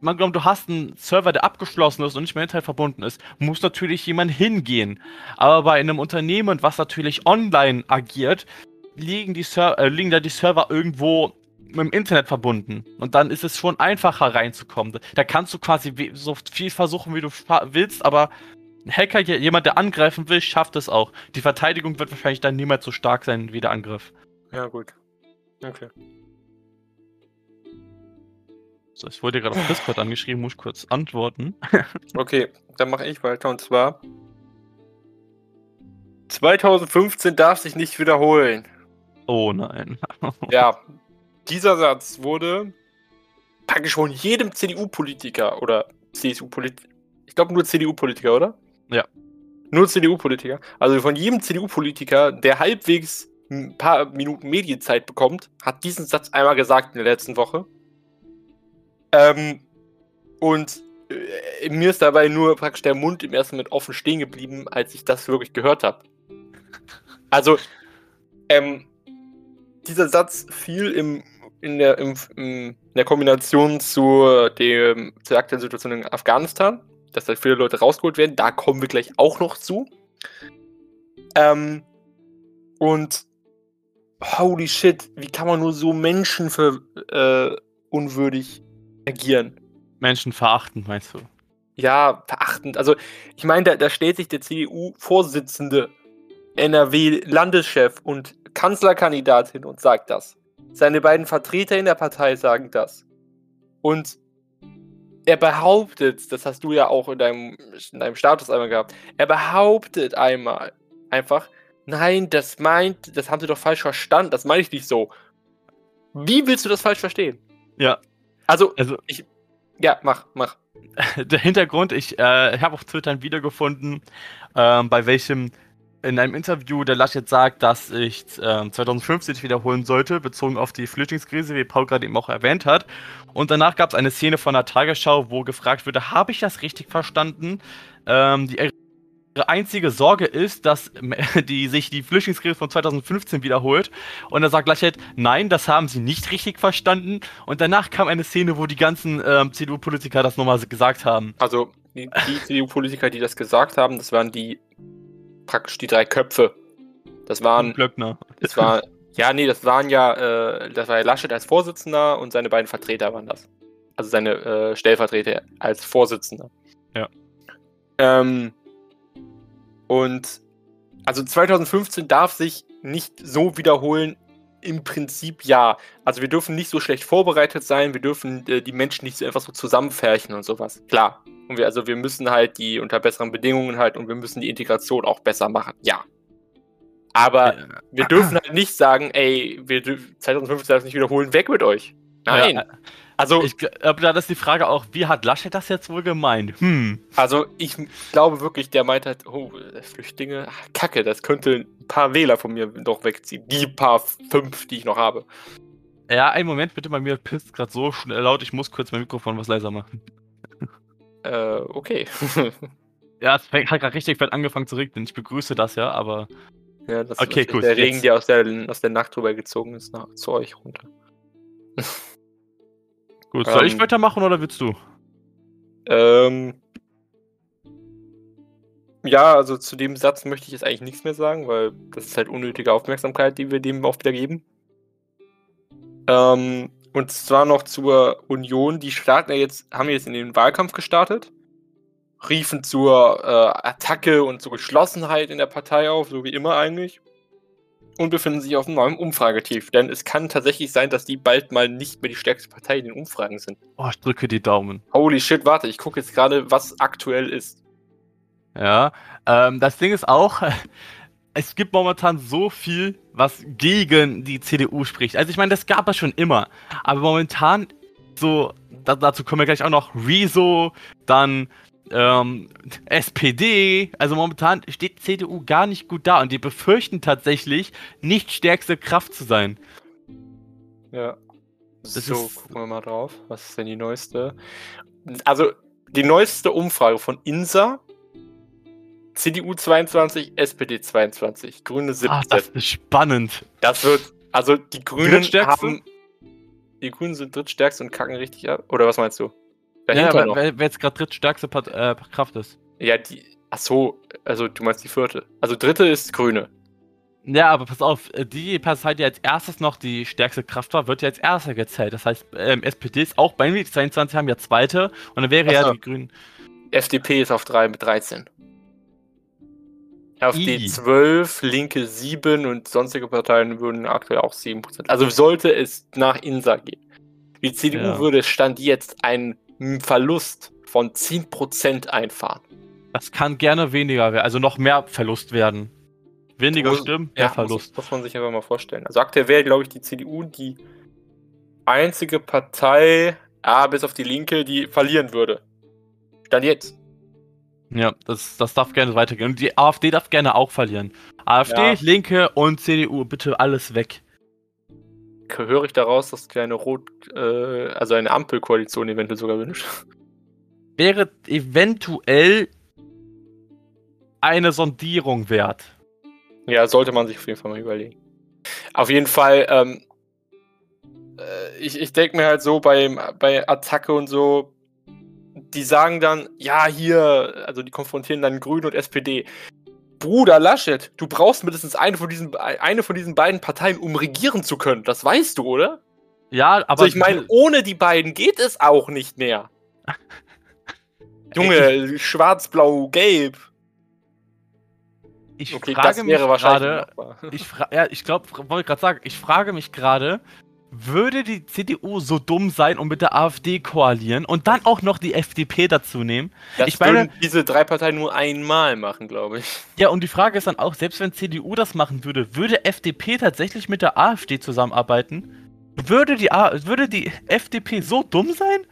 man glaubt, du hast einen Server, der abgeschlossen ist und nicht mehr Internet verbunden ist, muss natürlich jemand hingehen. Aber bei einem Unternehmen, was natürlich online agiert, liegen, die äh, liegen da die Server irgendwo mit dem Internet verbunden. Und dann ist es schon einfacher reinzukommen. Da kannst du quasi so viel versuchen, wie du willst, aber ein Hacker, jemand, der angreifen will, schafft es auch. Die Verteidigung wird wahrscheinlich dann niemals so stark sein wie der Angriff. Ja, gut. Okay. So, ich wurde gerade auf Discord angeschrieben, muss ich kurz antworten. (laughs) okay, dann mache ich weiter und zwar 2015 darf sich nicht wiederholen. Oh nein. (laughs) ja, dieser Satz wurde praktisch von jedem CDU-Politiker oder CSU-Politiker, ich glaube nur CDU-Politiker, oder? Ja. Nur CDU-Politiker. Also von jedem CDU-Politiker, der halbwegs ein paar Minuten Medienzeit bekommt, hat diesen Satz einmal gesagt in der letzten Woche. Ähm, und äh, mir ist dabei nur praktisch der Mund im ersten Moment offen stehen geblieben, als ich das wirklich gehört habe. Also, ähm, dieser Satz fiel im in der, im, in der Kombination zu dem, zur aktuellen Situation in Afghanistan, dass da viele Leute rausgeholt werden. Da kommen wir gleich auch noch zu. Ähm, und holy shit, wie kann man nur so menschenunwürdig äh, agieren? Menschenverachtend, meinst du? Ja, verachtend. Also, ich meine, da, da stellt sich der CDU-Vorsitzende, NRW-Landeschef und Kanzlerkandidat hin und sagt das. Seine beiden Vertreter in der Partei sagen das. Und er behauptet, das hast du ja auch in deinem, in deinem Status einmal gehabt, er behauptet einmal einfach, nein, das meint, das haben sie doch falsch verstanden, das meine ich nicht so. Wie willst du das falsch verstehen? Ja. Also, also ich, ja, mach, mach. (laughs) Der Hintergrund, ich, äh, ich habe auf Twitter ein Video gefunden, ähm, bei welchem in einem Interview der Laschet sagt, dass ich äh, 2050 wiederholen sollte, bezogen auf die Flüchtlingskrise, wie Paul gerade eben auch erwähnt hat. Und danach gab es eine Szene von der Tagesschau, wo gefragt wurde, habe ich das richtig verstanden? Ähm, die ihre einzige Sorge ist, dass (laughs) die, sich die Flüchtlingskrise von 2015 wiederholt. Und er sagt Laschet, nein, das haben sie nicht richtig verstanden. Und danach kam eine Szene, wo die ganzen ähm, CDU-Politiker das nochmal gesagt haben. Also die, die CDU-Politiker, die das gesagt haben, das waren die praktisch die drei Köpfe. Das waren. Glöckner. Das war. Ja, nee, das waren ja, äh, das war ja Laschet als Vorsitzender und seine beiden Vertreter waren das. Also seine äh, Stellvertreter als Vorsitzender. Ja. Ähm, und also 2015 darf sich nicht so wiederholen. Im Prinzip ja. Also wir dürfen nicht so schlecht vorbereitet sein, wir dürfen äh, die Menschen nicht so einfach so zusammenfärchen und sowas. Klar. Und wir, also wir müssen halt die unter besseren Bedingungen halt und wir müssen die Integration auch besser machen. Ja. Aber äh, wir dürfen halt nicht sagen, ey, wir 2015 das nicht wiederholen, weg mit euch. Nein. Ja, also, ich glaube, da ist die Frage auch, wie hat Laschet das jetzt wohl gemeint? Hm. Also, ich glaube wirklich, der meint halt, oh, Flüchtlinge, Kacke, das könnte ein paar Wähler von mir doch wegziehen. Die paar fünf, die ich noch habe. Ja, einen Moment bitte, bei mir pisst gerade so schnell laut, ich muss kurz mein Mikrofon was leiser machen. (laughs) Äh, okay. (laughs) ja, es hat gerade richtig fett angefangen zu regnen. Ich begrüße das ja, aber. Ja, das okay, ist gut, der Regen, der aus, der aus der Nacht drüber gezogen ist, nach, zu euch runter. (laughs) Gut, soll ähm, ich weitermachen oder willst du? Ähm. Ja, also zu dem Satz möchte ich jetzt eigentlich nichts mehr sagen, weil das ist halt unnötige Aufmerksamkeit, die wir dem auch wieder geben. Ähm, und zwar noch zur Union. Die starten ja jetzt, haben jetzt in den Wahlkampf gestartet, riefen zur äh, Attacke und zur Geschlossenheit in der Partei auf, so wie immer eigentlich und befinden sich auf einem neuen Umfragetief. Denn es kann tatsächlich sein, dass die bald mal nicht mehr die stärkste Partei in den Umfragen sind. Oh, ich drücke die Daumen. Holy shit, warte, ich gucke jetzt gerade, was aktuell ist. Ja, ähm, das Ding ist auch, (laughs) es gibt momentan so viel, was gegen die CDU spricht. Also ich meine, das gab es schon immer. Aber momentan, so, da, dazu kommen wir gleich auch noch, Rezo, dann ähm, (laughs) SPD, also momentan steht CDU gar nicht gut da und die befürchten tatsächlich, nicht stärkste Kraft zu sein. Ja. Das so, ist... gucken wir mal drauf. Was ist denn die neueste? Also, die neueste Umfrage von INSA. CDU 22, SPD 22, Grüne 17. Ach, das ist spannend. Das wird, also die Grünen haben, die Grünen sind drittstärkste und kacken richtig ab. Oder was meinst du? Dahinter ja, wer, wer, jetzt gerade drittstärkste äh, Kraft ist. Ja, die. Ach so, also du meinst die vierte. Also dritte ist Grüne. Ja, aber pass auf, äh, die Partei, die als erstes noch die stärkste Kraft war, wird ja als erster gezählt. Das heißt, ähm, SPD ist auch bei mir, die 22 haben ja zweite und dann wäre Achso. ja die Grünen. FDP ist auf 3 mit 13. AfD 12, Linke 7 und sonstige Parteien würden aktuell auch 7%. Also sollte es nach INSA gehen. Die CDU ja. würde Stand jetzt einen Verlust von 10% einfahren. Das kann gerne weniger werden, also noch mehr Verlust werden. Weniger muss, Stimmen, mehr ja, Verlust. Muss, muss, man sich einfach mal vorstellen. Also aktuell wäre, glaube ich, die CDU die einzige Partei, ah, bis auf die Linke, die verlieren würde. Dann jetzt. Ja, das, das darf gerne weitergehen. Und die AfD darf gerne auch verlieren. AfD, ja. Linke und CDU, bitte alles weg höre ich daraus, dass du eine Rot, äh, also eine Ampelkoalition eventuell sogar wünschst? Wäre eventuell eine Sondierung wert. Ja, sollte man sich auf jeden Fall mal überlegen. Auf jeden Fall, ähm, äh, ich, ich denke mir halt so bei, bei Attacke und so, die sagen dann, ja, hier, also die konfrontieren dann Grün und SPD. Bruder Laschet, du brauchst mindestens eine von diesen, eine von diesen beiden Parteien, um regieren zu können. Das weißt du, oder? Ja, aber. Also ich meine, ohne die beiden geht es auch nicht mehr. (laughs) Junge, schwarz, blau, gelb. Ich okay, frage mich gerade. Ich, fra ja, ich glaube, wollte gerade sagen, ich frage mich gerade, würde die CDU so dumm sein und mit der AfD koalieren und dann auch noch die FDP dazu nehmen? Das ich meine, diese drei Parteien nur einmal machen, glaube ich. Ja, und die Frage ist dann auch, selbst wenn CDU das machen würde, würde FDP tatsächlich mit der AfD zusammenarbeiten? Würde die, A würde die FDP so dumm sein?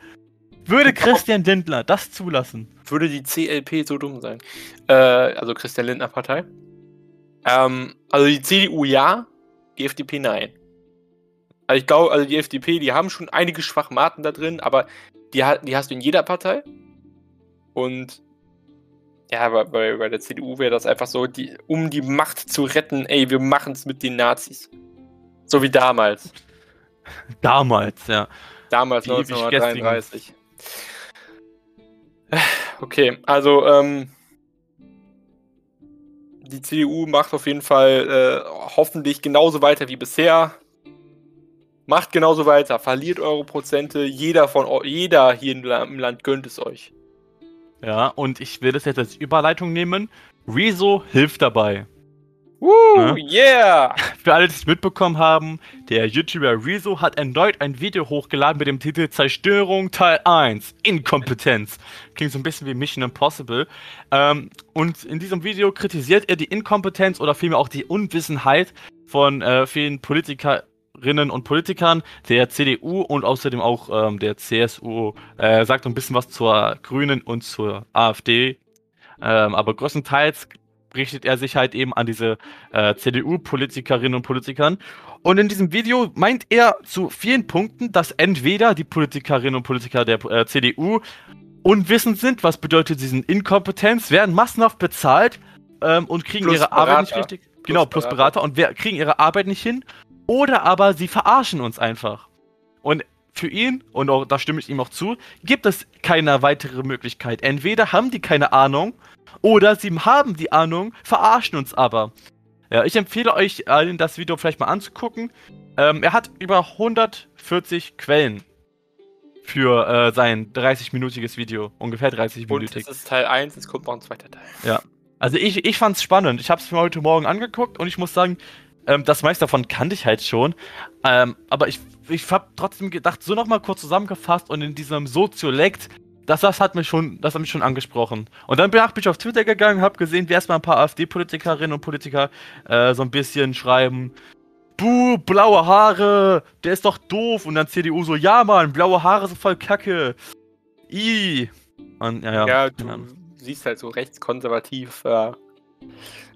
Würde Christian Lindner das zulassen? Würde die CLP so dumm sein? Äh, also Christian Lindner Partei? Ähm, also die CDU ja, die FDP nein. Also ich glaube, also die FDP, die haben schon einige Schwachmaten da drin, aber die, die hast du in jeder Partei. Und ja, bei, bei der CDU wäre das einfach so, die, um die Macht zu retten, ey, wir machen es mit den Nazis. So wie damals. (laughs) Damals, ja. Damals, die 1933. (sighs) Okay, also, ähm, die CDU macht auf jeden Fall äh, hoffentlich genauso weiter wie bisher. Macht genauso weiter, verliert eure Prozente, jeder von jeder hier im Land gönnt es euch. Ja, und ich will das jetzt als Überleitung nehmen. Rezo hilft dabei. Woo, ne? yeah! (laughs) Für alle, die es mitbekommen haben, der YouTuber Rezo hat erneut ein Video hochgeladen mit dem Titel Zerstörung Teil 1, Inkompetenz. Klingt so ein bisschen wie Mission Impossible. Ähm, und in diesem Video kritisiert er die Inkompetenz oder vielmehr auch die Unwissenheit von äh, vielen Politikerinnen und Politikern der CDU und außerdem auch ähm, der CSU. Er sagt ein bisschen was zur Grünen und zur AfD. Ähm, aber größtenteils richtet er sich halt eben an diese äh, CDU-Politikerinnen und Politikern. Und in diesem Video meint er zu vielen Punkten, dass entweder die Politikerinnen und Politiker der äh, CDU unwissend sind, was bedeutet, sie sind Inkompetenz, werden massenhaft bezahlt ähm, und kriegen plus ihre Berater. Arbeit nicht richtig. Plus genau, plus Berater. Berater und wer, kriegen ihre Arbeit nicht hin. Oder aber sie verarschen uns einfach. Und für ihn, und auch, da stimme ich ihm auch zu, gibt es keine weitere Möglichkeit. Entweder haben die keine Ahnung oder sie haben die Ahnung, verarschen uns aber. Ja, ich empfehle euch allen, das Video vielleicht mal anzugucken. Ähm, er hat über 140 Quellen für äh, sein 30-minütiges Video. Ungefähr 30 minütig. Und das ist Teil 1, es kommt noch ein zweiter Teil. Ja. Also ich, ich fand's spannend. Ich habe es mir heute Morgen angeguckt und ich muss sagen, ähm, das meiste davon kannte ich halt schon. Ähm, aber ich, ich habe trotzdem gedacht, so nochmal kurz zusammengefasst und in diesem Soziolekt das, das hat mich schon, das hat mich schon angesprochen. Und dann bin ich auf Twitter gegangen, habe gesehen, wie erstmal ein paar AfD-Politikerinnen und Politiker äh, so ein bisschen schreiben, Buh, blaue Haare, der ist doch doof. Und dann CDU so, ja Mann, blaue Haare sind voll kacke. I. Und, ja, ja, ja, du ja. siehst halt so rechtskonservativ. Äh,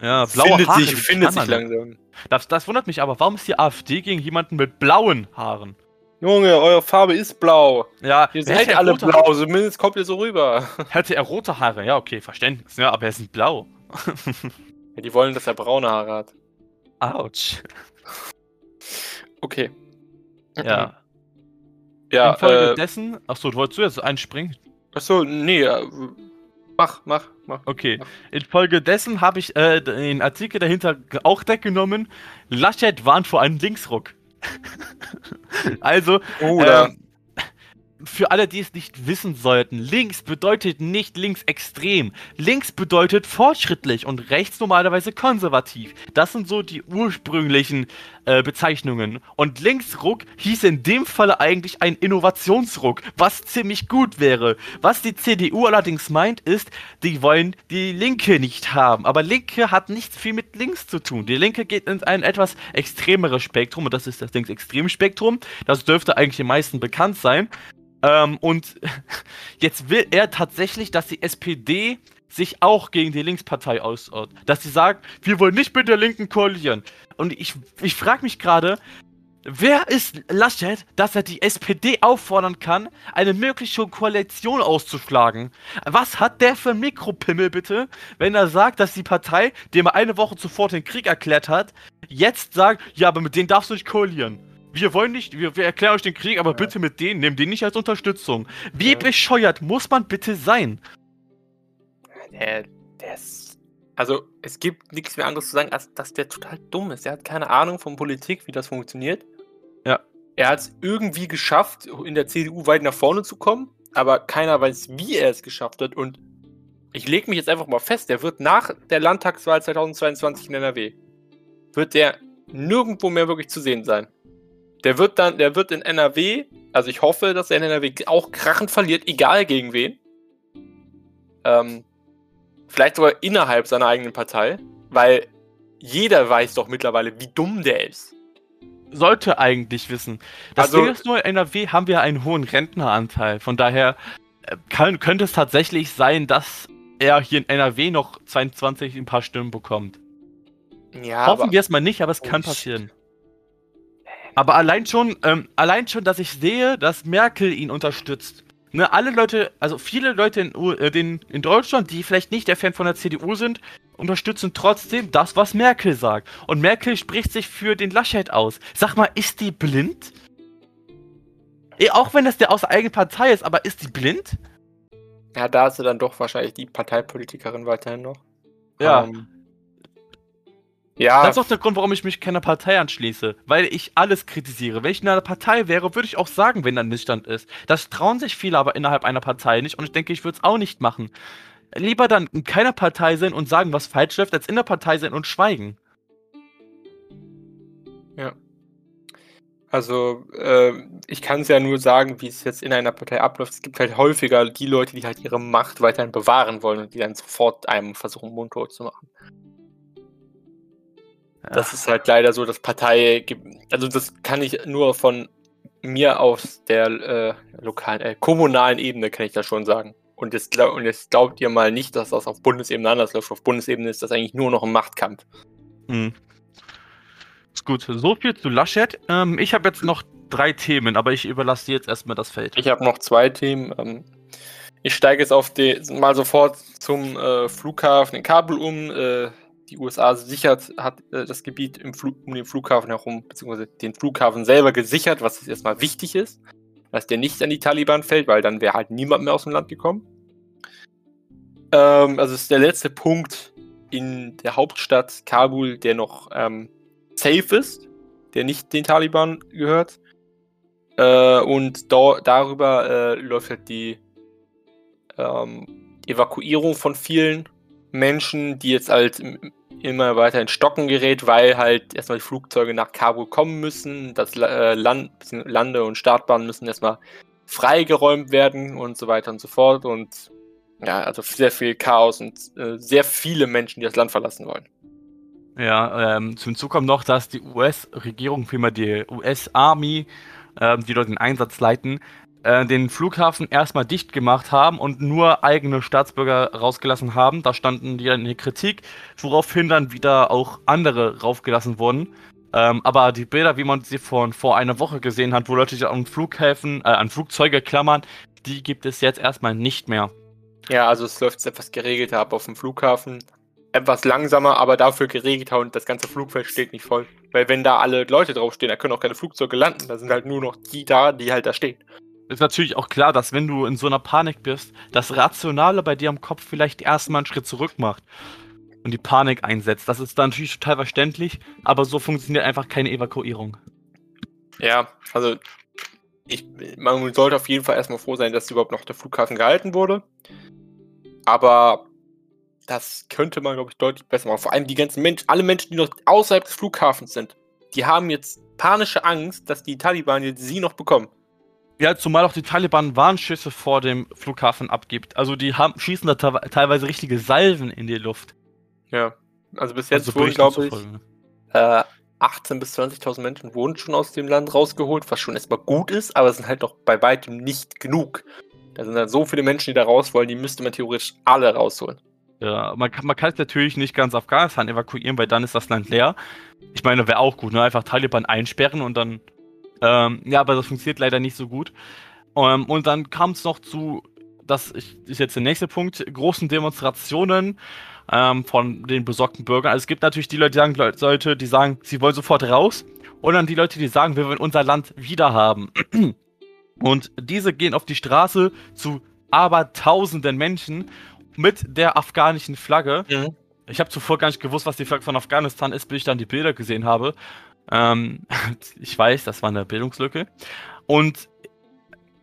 ja, blaue findet Haare. Sich, findet sich langsam. Das, das wundert mich aber, warum ist die AfD gegen jemanden mit blauen Haaren? Junge, eure Farbe ist blau. Ja, ihr seid alle blau, Haare? zumindest kommt ihr so rüber. Hätte er rote Haare, ja, okay, Verständnis, ja, aber er sind blau. ja, die wollen, dass er braune Haare hat. Autsch. Okay. Ja. Ja, Infolgedessen. Äh, achso, wolltest du jetzt einspringen? Achso, nee, äh, mach, mach, mach. Okay. Infolgedessen habe ich äh, den Artikel dahinter auch weggenommen. Laschet warnt vor einem Linksruck. (laughs) also, Oder. Ähm, für alle, die es nicht wissen sollten, links bedeutet nicht links extrem. Links bedeutet fortschrittlich und rechts normalerweise konservativ. Das sind so die ursprünglichen äh, Bezeichnungen. Und Linksruck hieß in dem Falle eigentlich ein Innovationsruck, was ziemlich gut wäre. Was die CDU allerdings meint, ist, die wollen die Linke nicht haben. Aber Linke hat nichts viel mit links zu tun. Die Linke geht in ein etwas extremeres Spektrum und das ist das Linksextremspektrum. Das dürfte eigentlich den meisten bekannt sein. Ähm, und (laughs) jetzt will er tatsächlich, dass die SPD sich auch gegen die Linkspartei ausschaut. Dass sie sagt, wir wollen nicht mit der Linken koalieren. Und ich, ich frage mich gerade, wer ist Laschet, dass er die SPD auffordern kann, eine mögliche Koalition auszuschlagen? Was hat der für ein Mikropimmel bitte, wenn er sagt, dass die Partei, dem er eine Woche zuvor den Krieg erklärt hat, jetzt sagt, ja, aber mit denen darfst du nicht koalieren? Wir wollen nicht, wir, wir erklären euch den Krieg, aber ja. bitte mit denen, nehmt den nicht als Unterstützung. Wie ja. bescheuert muss man bitte sein? Der, der ist. Also, es gibt nichts mehr anderes zu sagen, als dass der total dumm ist. Er hat keine Ahnung von Politik, wie das funktioniert. Ja. Er hat es irgendwie geschafft, in der CDU weit nach vorne zu kommen, aber keiner weiß, wie er es geschafft hat. Und ich lege mich jetzt einfach mal fest, der wird nach der Landtagswahl 2022 in NRW, wird der nirgendwo mehr wirklich zu sehen sein. Der wird dann, der wird in NRW, also ich hoffe, dass er in NRW auch krachend verliert, egal gegen wen. Ähm, vielleicht sogar innerhalb seiner eigenen Partei, weil jeder weiß doch mittlerweile, wie dumm der ist. Sollte eigentlich wissen. Das also, Ding ist nur, in NRW haben wir einen hohen Rentneranteil. Von daher äh, kann, könnte es tatsächlich sein, dass er hier in NRW noch 22 ein paar Stimmen bekommt. Ja, Hoffen wir es mal nicht, aber es kann passieren. Aber allein schon, ähm, allein schon, dass ich sehe, dass Merkel ihn unterstützt. Ne, alle Leute, also viele Leute in, äh, den, in Deutschland, die vielleicht nicht der Fan von der CDU sind, unterstützen trotzdem das, was Merkel sagt. Und Merkel spricht sich für den Laschet aus. Sag mal, ist die blind? Eh, auch wenn das der aus der eigenen Partei ist, aber ist die blind? Ja, da ist sie dann doch wahrscheinlich die Parteipolitikerin weiterhin noch. Ja. Ähm, ja. Das ist auch der Grund, warum ich mich keiner Partei anschließe. Weil ich alles kritisiere. Wenn ich in einer Partei wäre, würde ich auch sagen, wenn da ein Missstand ist. Das trauen sich viele aber innerhalb einer Partei nicht und ich denke, ich würde es auch nicht machen. Lieber dann in keiner Partei sein und sagen, was falsch läuft, als in der Partei sein und schweigen. Ja. Also, äh, ich kann es ja nur sagen, wie es jetzt in einer Partei abläuft. Es gibt halt häufiger die Leute, die halt ihre Macht weiterhin bewahren wollen und die dann sofort einem versuchen, mundtot zu machen. Das ist halt leider so, dass Partei, also das kann ich nur von mir aus der äh, lokalen, äh, kommunalen Ebene, kann ich das schon sagen. Und jetzt, und jetzt glaubt ihr mal nicht, dass das auf Bundesebene anders läuft. Auf Bundesebene ist das eigentlich nur noch ein Machtkampf. Mhm. Ist gut. So viel zu Laschet. Ähm, ich habe jetzt noch drei Themen, aber ich überlasse dir jetzt erstmal das Feld. Ich habe noch zwei Themen. Ähm, ich steige jetzt auf die, mal sofort zum äh, Flughafen in Kabul um. Äh, die USA sichert, hat äh, das Gebiet im um den Flughafen herum, beziehungsweise den Flughafen selber gesichert, was erstmal wichtig ist, dass der nicht an die Taliban fällt, weil dann wäre halt niemand mehr aus dem Land gekommen. Ähm, also ist der letzte Punkt in der Hauptstadt Kabul, der noch ähm, safe ist, der nicht den Taliban gehört. Äh, und da, darüber äh, läuft halt die ähm, Evakuierung von vielen Menschen, die jetzt halt immer weiter in Stocken gerät, weil halt erstmal die Flugzeuge nach Kabul kommen müssen. Das äh, Land, Lande- und Startbahnen müssen erstmal freigeräumt werden und so weiter und so fort. Und ja, also sehr viel Chaos und äh, sehr viele Menschen, die das Land verlassen wollen. Ja, ähm, zum Zug kommt noch, dass die US-Regierung, vielmehr die US-Army, ähm, die dort den Einsatz leiten, äh, den Flughafen erstmal dicht gemacht haben und nur eigene Staatsbürger rausgelassen haben. Da standen die in der Kritik, woraufhin dann wieder auch andere raufgelassen wurden. Ähm, aber die Bilder, wie man sie von vor einer Woche gesehen hat, wo Leute sich an Flughäfen, äh, an Flugzeuge klammern, die gibt es jetzt erstmal nicht mehr. Ja, also es läuft etwas geregelter ab auf dem Flughafen. Etwas langsamer, aber dafür geregelter und das ganze Flugfeld steht nicht voll. Weil wenn da alle Leute draufstehen, da können auch keine Flugzeuge landen. Da sind halt nur noch die da, die halt da stehen ist natürlich auch klar, dass wenn du in so einer Panik bist, das Rationale bei dir am Kopf vielleicht erstmal einen Schritt zurück macht und die Panik einsetzt. Das ist dann natürlich total verständlich, aber so funktioniert einfach keine Evakuierung. Ja, also ich, man sollte auf jeden Fall erstmal froh sein, dass überhaupt noch der Flughafen gehalten wurde. Aber das könnte man, glaube ich, deutlich besser machen. Vor allem die ganzen Menschen, alle Menschen, die noch außerhalb des Flughafens sind, die haben jetzt panische Angst, dass die Taliban jetzt sie noch bekommen. Ja, zumal auch die Taliban Warnschüsse vor dem Flughafen abgibt. Also die haben, schießen da teilweise richtige Salven in die Luft. Ja, also bis jetzt also wurden, glaube ich, äh, 18.000 bis 20.000 Menschen wurden schon aus dem Land rausgeholt, was schon erstmal gut ist, aber es sind halt doch bei weitem nicht genug. Da sind halt so viele Menschen, die da raus wollen, die müsste man theoretisch alle rausholen. Ja, man kann, man kann es natürlich nicht ganz Afghanistan evakuieren, weil dann ist das Land leer. Ich meine, wäre auch gut, ne? Einfach Taliban einsperren und dann ähm, ja, aber das funktioniert leider nicht so gut. Ähm, und dann kam es noch zu, das ist jetzt der nächste Punkt, großen Demonstrationen ähm, von den besorgten Bürgern. Also es gibt natürlich die Leute, die sagen, Leute, die sagen, sie wollen sofort raus. Und dann die Leute, die sagen, wir wollen unser Land wieder haben. (clears throat) Und diese gehen auf die Straße zu aber tausenden Menschen mit der afghanischen Flagge. Mhm. Ich habe zuvor gar nicht gewusst, was die Flagge von Afghanistan ist, bis ich dann die Bilder gesehen habe. Ähm, (laughs) ich weiß, das war eine Bildungslücke. Und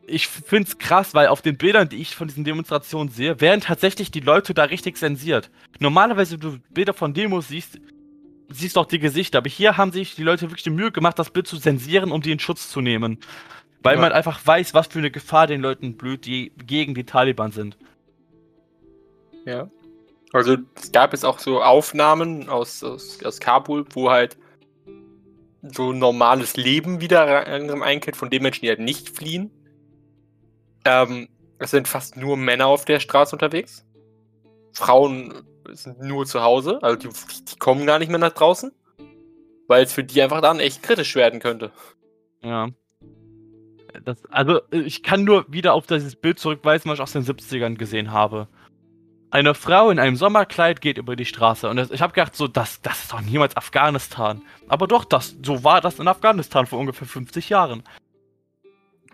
ich finde es krass, weil auf den Bildern, die ich von diesen Demonstrationen sehe, werden tatsächlich die Leute da richtig sensiert. Normalerweise, wenn du Bilder von Demos siehst, siehst doch die Gesichter. Aber hier haben sich die Leute wirklich die Mühe gemacht, das Bild zu zensieren, um die in Schutz zu nehmen. Weil ja. man einfach weiß, was für eine Gefahr den Leuten blüht, die gegen die Taliban sind. Ja. Also es gab jetzt auch so Aufnahmen aus, aus, aus Kabul, wo halt so normales Leben wieder einkehrt von den Menschen, die halt nicht fliehen. Ähm, es sind fast nur Männer auf der Straße unterwegs. Frauen sind nur zu Hause, also die, die kommen gar nicht mehr nach draußen, weil es für die einfach dann echt kritisch werden könnte. Ja. Das, also, ich kann nur wieder auf dieses Bild zurückweisen, was ich aus den 70ern gesehen habe. Eine Frau in einem Sommerkleid geht über die Straße und das, ich habe gedacht, so, das, das ist doch niemals Afghanistan. Aber doch, das, so war das in Afghanistan vor ungefähr 50 Jahren.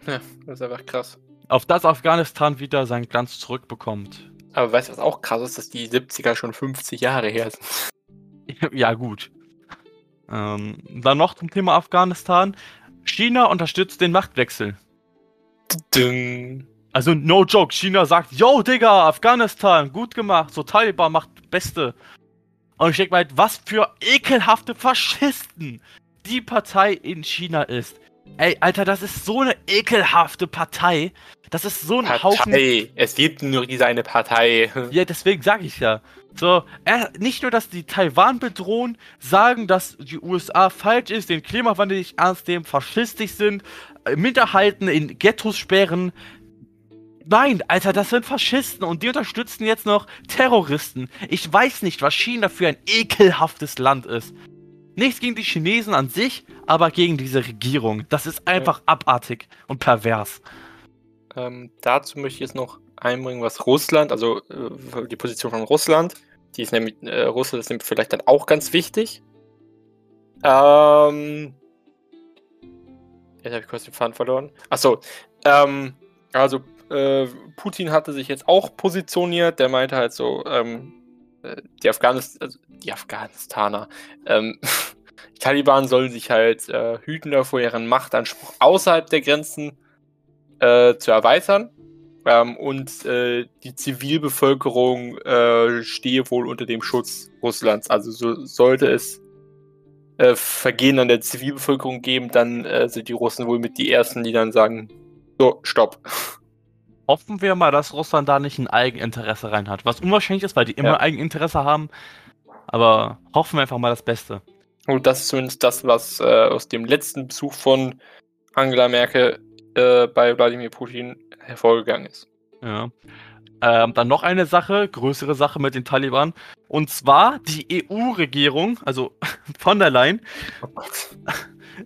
Ja, das ist einfach krass. Auf das Afghanistan wieder seinen Glanz zurückbekommt. Aber weißt du, was auch krass ist, dass die 70er schon 50 Jahre her sind? (laughs) ja, gut. Ähm, dann noch zum Thema Afghanistan. China unterstützt den Machtwechsel. Ding. Also, no joke. China sagt, yo, Digga, Afghanistan, gut gemacht. So, Taliban macht Beste. Und ich denke mal, was für ekelhafte Faschisten die Partei in China ist. Ey, Alter, das ist so eine ekelhafte Partei. Das ist so ein Partei. Haufen. Es gibt nur diese eine Partei. Ja, deswegen sage ich ja. So, nicht nur, dass die Taiwan bedrohen, sagen, dass die USA falsch ist, den Klimawandel nicht ernst nehmen, faschistisch sind, äh, Minderheiten in Ghettos sperren. Nein, Alter, das sind Faschisten und die unterstützen jetzt noch Terroristen. Ich weiß nicht, was China für ein ekelhaftes Land ist. Nichts gegen die Chinesen an sich, aber gegen diese Regierung. Das ist einfach abartig und pervers. Ähm, dazu möchte ich jetzt noch einbringen, was Russland, also äh, die Position von Russland, die ist nämlich, äh, Russland ist nämlich vielleicht dann auch ganz wichtig. Ähm, jetzt habe ich kurz den Faden verloren. Achso, ähm, also äh, Putin hatte sich jetzt auch positioniert, der meinte halt so, ähm, äh, die, Afghanis also die Afghanistaner, ähm, (laughs) die Taliban sollen sich halt äh, hüten davor, ihren Machtanspruch außerhalb der Grenzen äh, zu erweitern. Ähm, und äh, die Zivilbevölkerung äh, stehe wohl unter dem Schutz Russlands. Also so, sollte es äh, Vergehen an der Zivilbevölkerung geben, dann sind die Russen wohl mit die Ersten, die dann sagen, so, stopp. (laughs) Hoffen wir mal, dass Russland da nicht ein Eigeninteresse rein hat. Was unwahrscheinlich ist, weil die immer ja. Eigeninteresse haben. Aber hoffen wir einfach mal das Beste. Und das ist zumindest das, was äh, aus dem letzten Besuch von Angela Merkel äh, bei Wladimir Putin hervorgegangen ist. Ja. Ähm, dann noch eine Sache, größere Sache mit den Taliban. Und zwar die EU-Regierung, also (laughs) von der Leyen, oh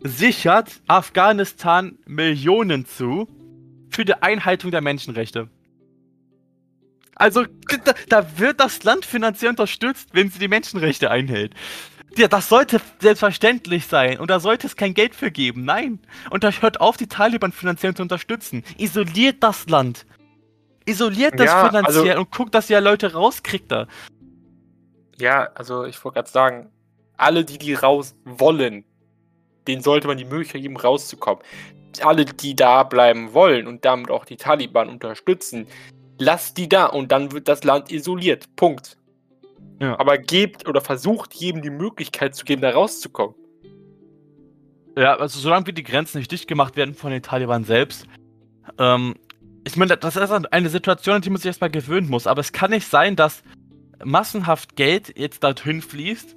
sichert Afghanistan Millionen zu für die Einhaltung der Menschenrechte. Also, da, da wird das Land finanziell unterstützt, wenn sie die Menschenrechte einhält. Ja, das sollte selbstverständlich sein und da sollte es kein Geld für geben. Nein. Und da hört auf, die Taliban finanziell zu unterstützen. Isoliert das Land. Isoliert das ja, finanziell also, und guckt, dass ihr Leute rauskriegt da. Ja, also ich wollte gerade sagen, alle, die die raus wollen, denen sollte man die Möglichkeit geben, rauszukommen. Alle, die da bleiben wollen und damit auch die Taliban unterstützen, lasst die da und dann wird das Land isoliert. Punkt. Ja. Aber gebt oder versucht jedem die Möglichkeit zu geben, da rauszukommen. Ja, also solange wie die Grenzen nicht dicht gemacht werden von den Taliban selbst, ähm, ich meine, das ist eine Situation, an die man sich erstmal gewöhnen muss, aber es kann nicht sein, dass massenhaft Geld jetzt dorthin fließt,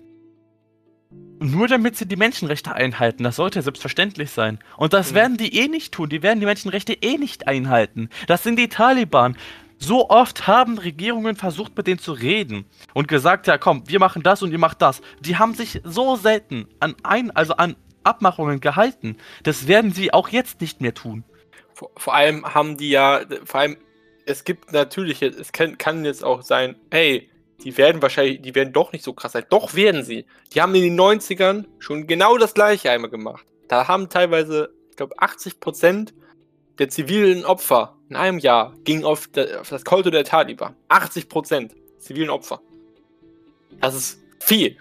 nur damit sie die Menschenrechte einhalten. Das sollte selbstverständlich sein. Und das mhm. werden die eh nicht tun. Die werden die Menschenrechte eh nicht einhalten. Das sind die Taliban. So oft haben Regierungen versucht, mit denen zu reden und gesagt, ja komm, wir machen das und ihr macht das. Die haben sich so selten an ein, also an Abmachungen gehalten. Das werden sie auch jetzt nicht mehr tun. Vor, vor allem haben die ja, vor allem, es gibt natürlich, es kann, kann jetzt auch sein, hey, die werden wahrscheinlich, die werden doch nicht so krass sein. Doch werden sie. Die haben in den 90ern schon genau das gleiche einmal gemacht. Da haben teilweise, ich glaube, 80 Prozent der zivilen Opfer in einem Jahr ging auf, das Konto der Taliban. 80% zivilen Opfer. Das ist viel.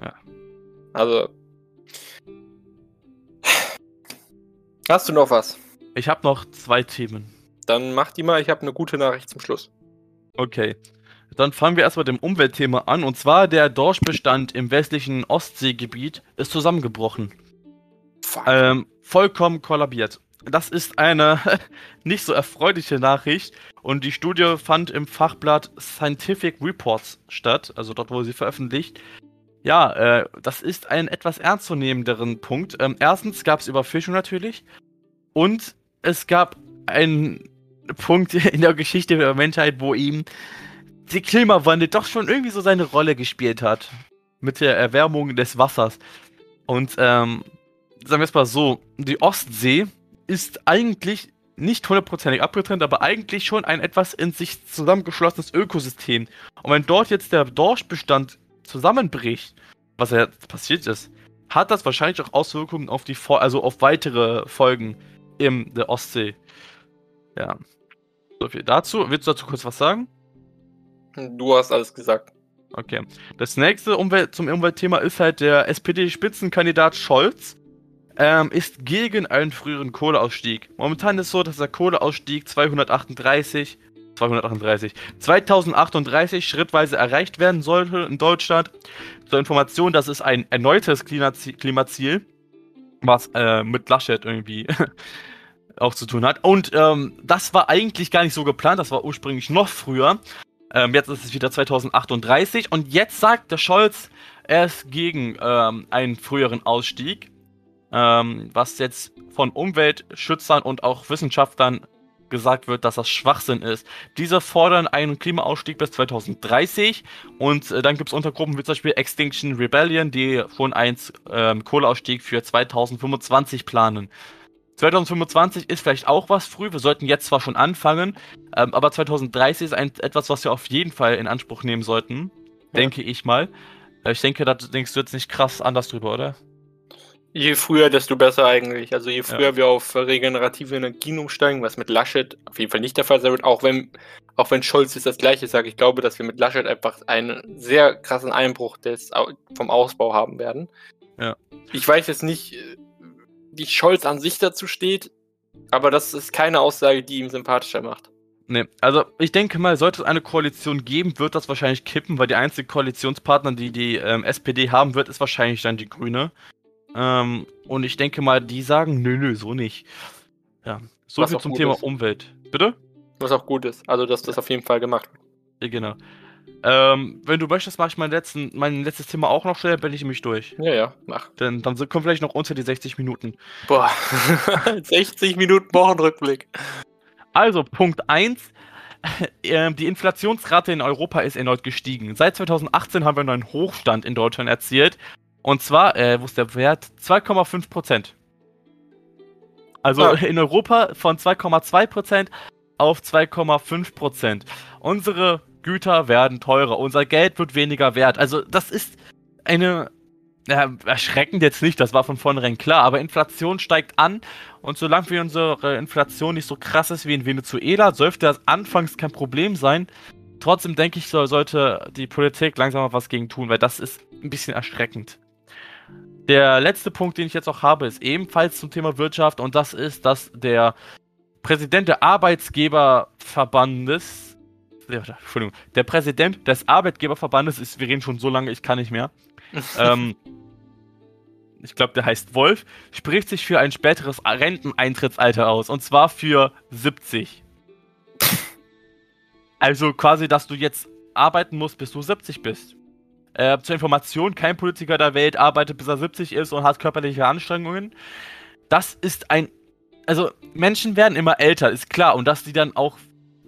Ja. Also. Hast du noch was? Ich habe noch zwei Themen. Dann mach die mal, ich habe eine gute Nachricht zum Schluss. Okay. Dann fangen wir erstmal mit dem Umweltthema an. Und zwar der Dorschbestand im westlichen Ostseegebiet ist zusammengebrochen. Ähm, vollkommen kollabiert. Das ist eine (laughs) nicht so erfreuliche Nachricht. Und die Studie fand im Fachblatt Scientific Reports statt, also dort wurde sie veröffentlicht. Ja, äh, das ist ein etwas ernstzunehmenderen Punkt. Ähm, erstens gab es Überfischung natürlich. Und es gab einen Punkt (laughs) in der Geschichte der Menschheit, wo ihm der Klimawandel doch schon irgendwie so seine Rolle gespielt hat. Mit der Erwärmung des Wassers. Und ähm, sagen wir es mal so, die Ostsee ist eigentlich nicht hundertprozentig abgetrennt, aber eigentlich schon ein etwas in sich zusammengeschlossenes Ökosystem. Und wenn dort jetzt der Dorschbestand zusammenbricht, was ja passiert ist, hat das wahrscheinlich auch Auswirkungen auf die, also auf weitere Folgen in der Ostsee. Ja. So viel dazu. Willst du dazu kurz was sagen? Du hast alles gesagt. Okay. Das nächste Umwelt zum Umweltthema ist halt der SPD-Spitzenkandidat Scholz. Ähm, ist gegen einen früheren Kohleausstieg. Momentan ist es so, dass der Kohleausstieg 238, 238, 2038 schrittweise erreicht werden sollte in Deutschland. Zur Information, das ist ein erneutes Klimaziel, was äh, mit Laschet irgendwie (laughs) auch zu tun hat. Und ähm, das war eigentlich gar nicht so geplant, das war ursprünglich noch früher. Ähm, jetzt ist es wieder 2038 und jetzt sagt der Scholz, er ist gegen ähm, einen früheren Ausstieg, ähm, was jetzt von Umweltschützern und auch Wissenschaftlern gesagt wird, dass das Schwachsinn ist. Diese fordern einen Klimaausstieg bis 2030 und äh, dann gibt es Untergruppen wie zum Beispiel Extinction Rebellion, die schon einen ähm, Kohleausstieg für 2025 planen. 2025 ist vielleicht auch was früh. Wir sollten jetzt zwar schon anfangen, ähm, aber 2030 ist ein, etwas, was wir auf jeden Fall in Anspruch nehmen sollten. Ja. Denke ich mal. Äh, ich denke, da denkst du jetzt nicht krass anders drüber, oder? Je früher, desto besser eigentlich. Also je früher ja. wir auf regenerative Energien umsteigen, was mit Laschet auf jeden Fall nicht der Fall sein wird, auch wenn, auch wenn Scholz jetzt das gleiche sagt, ich glaube, dass wir mit Laschet einfach einen sehr krassen Einbruch des, vom Ausbau haben werden. Ja. Ich weiß jetzt nicht, wie Scholz an sich dazu steht, aber das ist keine Aussage, die ihm sympathischer macht. Nee, also ich denke mal, sollte es eine Koalition geben, wird das wahrscheinlich kippen, weil die einzige Koalitionspartner, die die ähm, SPD haben wird, ist wahrscheinlich dann die Grüne. Ähm, und ich denke mal, die sagen, nö, nö, so nicht. Ja, so Was viel zum Thema ist. Umwelt. Bitte? Was auch gut ist, also dass das auf jeden Fall gemacht wird. Ja, genau. Ähm, wenn du möchtest, mache ich mein, letzten, mein letztes Thema auch noch schnell, bin ich mich durch. Ja, ja, mach. Denn dann kommen vielleicht noch unter die 60 Minuten. Boah, (laughs) 60 Minuten Wochenrückblick. Also, Punkt 1. (laughs) Ähm, die Inflationsrate in Europa ist erneut gestiegen. Seit 2018 haben wir einen Hochstand in Deutschland erzielt. Und zwar, äh, wo ist der Wert? 2,5 Prozent. Also ah. in Europa von 2,2 Prozent auf 2,5 Prozent. Unsere Güter werden teurer, unser Geld wird weniger wert. Also das ist eine ja, erschreckend jetzt nicht, das war von vornherein klar, aber Inflation steigt an und solange wie unsere Inflation nicht so krass ist wie in Venezuela, sollte das anfangs kein Problem sein. Trotzdem denke ich, so, sollte die Politik langsam mal was gegen tun, weil das ist ein bisschen erschreckend. Der letzte Punkt, den ich jetzt auch habe, ist ebenfalls zum Thema Wirtschaft und das ist, dass der Präsident der Arbeitsgeberverbandes Entschuldigung, der Präsident des Arbeitgeberverbandes ist, wir reden schon so lange, ich kann nicht mehr. (laughs) ähm, ich glaube, der heißt Wolf, spricht sich für ein späteres Renteneintrittsalter aus. Und zwar für 70. also quasi, dass du jetzt arbeiten musst, bis du 70 bist. Äh, zur Information, kein Politiker der Welt arbeitet, bis er 70 ist und hat körperliche Anstrengungen. Das ist ein. Also, Menschen werden immer älter, ist klar. Und dass die dann auch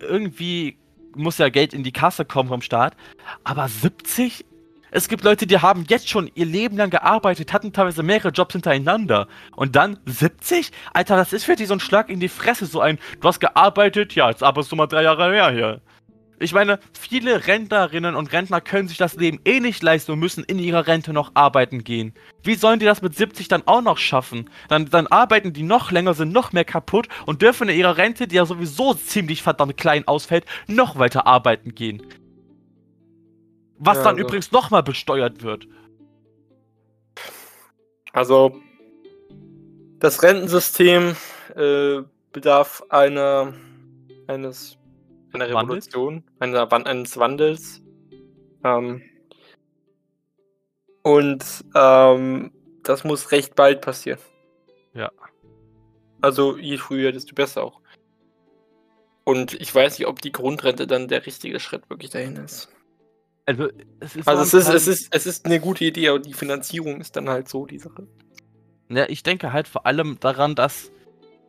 irgendwie muss ja Geld in die Kasse kommen vom Staat. Aber 70? Es gibt Leute, die haben jetzt schon ihr Leben lang gearbeitet, hatten teilweise mehrere Jobs hintereinander. Und dann 70? Alter, das ist für die so ein Schlag in die Fresse, so ein, du hast gearbeitet, ja, jetzt arbeitest du mal drei Jahre mehr hier. Ich meine, viele Rentnerinnen und Rentner können sich das Leben eh nicht leisten und müssen in ihrer Rente noch arbeiten gehen. Wie sollen die das mit 70 dann auch noch schaffen? Dann, dann arbeiten die noch länger, sind noch mehr kaputt und dürfen in ihrer Rente, die ja sowieso ziemlich verdammt klein ausfällt, noch weiter arbeiten gehen. Was ja, dann also. übrigens nochmal besteuert wird. Also, das Rentensystem äh, bedarf einer, eines einer Revolution, einer, eines Wandels. Ähm, und ähm, das muss recht bald passieren. Ja. Also je früher, desto besser auch. Und ich weiß nicht, ob die Grundrente dann der richtige Schritt wirklich dahin ist. Also es ist, also es ist, es ist, es ist eine gute Idee, aber die Finanzierung ist dann halt so die Sache. Ja, ich denke halt vor allem daran, dass.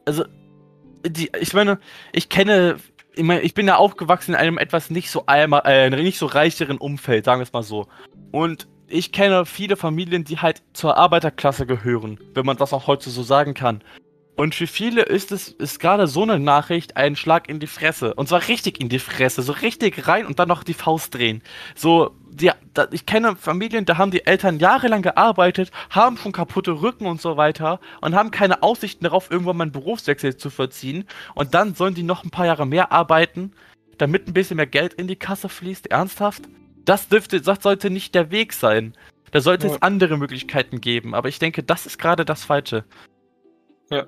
Also, die, ich meine, ich kenne. Ich, meine, ich bin ja aufgewachsen in einem etwas nicht so, äh, nicht so reicheren Umfeld, sagen wir es mal so. Und ich kenne viele Familien, die halt zur Arbeiterklasse gehören, wenn man das auch heute so sagen kann. Und für viele ist es ist gerade so eine Nachricht ein Schlag in die Fresse. Und zwar richtig in die Fresse, so richtig rein und dann noch die Faust drehen. So, die, da, ich kenne Familien, da haben die Eltern jahrelang gearbeitet, haben schon kaputte Rücken und so weiter und haben keine Aussichten darauf, irgendwann mal einen Berufswechsel zu vollziehen. Und dann sollen die noch ein paar Jahre mehr arbeiten, damit ein bisschen mehr Geld in die Kasse fließt. Ernsthaft? Das dürfte, das sollte nicht der Weg sein. Da sollte ja. es andere Möglichkeiten geben. Aber ich denke, das ist gerade das Falsche. Ja.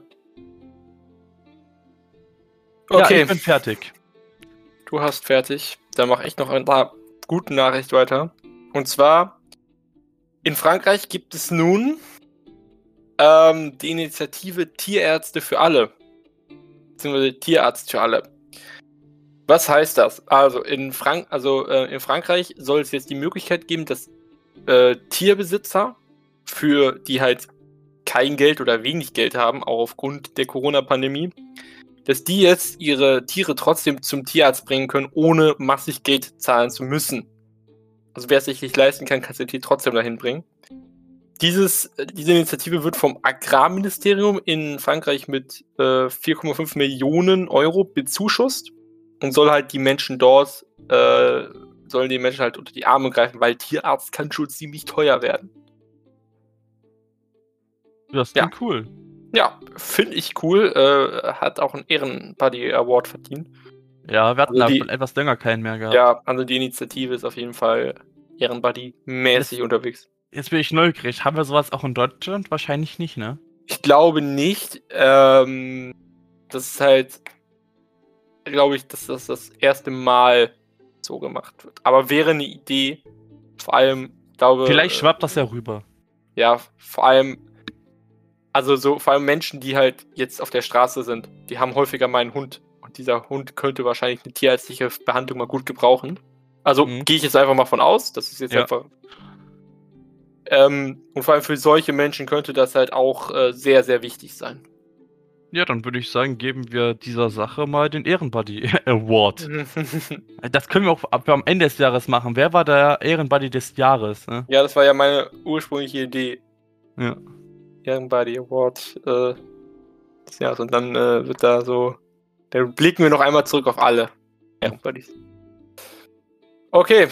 Okay. Ja, ich bin fertig. Du hast fertig. Dann mache ich noch eine gute Nachricht weiter. Und zwar, in Frankreich gibt es nun ähm, die Initiative Tierärzte für alle. Beziehungsweise Tierarzt für alle. Was heißt das? Also in, Frank also, äh, in Frankreich soll es jetzt die Möglichkeit geben, dass äh, Tierbesitzer, für die halt kein Geld oder wenig Geld haben, auch aufgrund der Corona-Pandemie, dass die jetzt ihre Tiere trotzdem zum Tierarzt bringen können, ohne massig Geld zahlen zu müssen. Also wer es sich nicht leisten kann, kann sein Tier trotzdem dahin bringen. Dieses, diese Initiative wird vom Agrarministerium in Frankreich mit äh, 4,5 Millionen Euro bezuschusst und soll halt die Menschen dort, äh, sollen die Menschen halt unter die Arme greifen, weil Tierarzt kann schon ziemlich teuer werden. Das ist ja. cool. Ja, finde ich cool. Äh, hat auch einen Ehrenbuddy Award verdient. Ja, wir hatten also die, etwas länger keinen mehr gehabt. Ja, also die Initiative ist auf jeden Fall Ehrenbuddy-mäßig unterwegs. Jetzt bin ich neugierig. Haben wir sowas auch in Deutschland? Wahrscheinlich nicht, ne? Ich glaube nicht. Ähm, das ist halt, glaube ich, dass das das erste Mal so gemacht wird. Aber wäre eine Idee. Vor allem, glaube Vielleicht schwappt das ja rüber. Ja, vor allem also so vor allem Menschen, die halt jetzt auf der Straße sind, die haben häufiger mal einen Hund. Und dieser Hund könnte wahrscheinlich eine tierärztliche Behandlung mal gut gebrauchen. Also mhm. gehe ich jetzt einfach mal von aus. Das ist jetzt ja. einfach. Ähm, und vor allem für solche Menschen könnte das halt auch äh, sehr, sehr wichtig sein. Ja, dann würde ich sagen, geben wir dieser Sache mal den Ehrenbuddy (laughs) Award. (laughs) das können wir auch am Ende des Jahres machen. Wer war der Ehrenbuddy des Jahres? Ne? Ja, das war ja meine ursprüngliche Idee. Ja. Ehrenbody Award äh, des Jahres. Und dann äh, wird da so. Dann blicken wir noch einmal zurück auf alle Ehrenbuddies. Okay.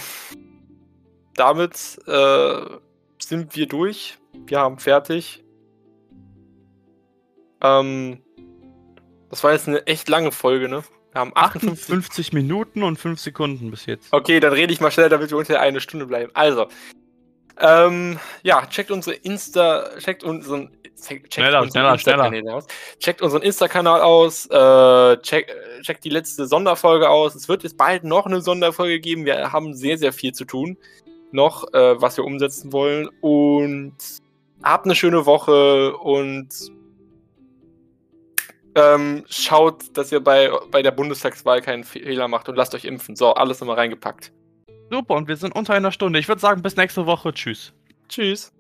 Damit äh, sind wir durch. Wir haben fertig. Ähm, das war jetzt eine echt lange Folge, ne? Wir haben 58 50 Minuten und 5 Sekunden bis jetzt. Okay, dann rede ich mal schnell, damit wir unter eine Stunde bleiben. Also, ähm, ja, checkt unsere Insta, checkt unseren, checkt schneller, unseren schneller, schneller. aus. Checkt unseren Insta-Kanal aus, äh, check, checkt die letzte Sonderfolge aus. Es wird jetzt bald noch eine Sonderfolge geben. Wir haben sehr, sehr viel zu tun. Noch, äh, was wir umsetzen wollen. Und habt eine schöne Woche und ähm, schaut, dass ihr bei, bei der Bundestagswahl keinen Fehler macht und lasst euch impfen. So, alles nochmal reingepackt. Super, und wir sind unter einer Stunde. Ich würde sagen, bis nächste Woche. Tschüss. Tschüss.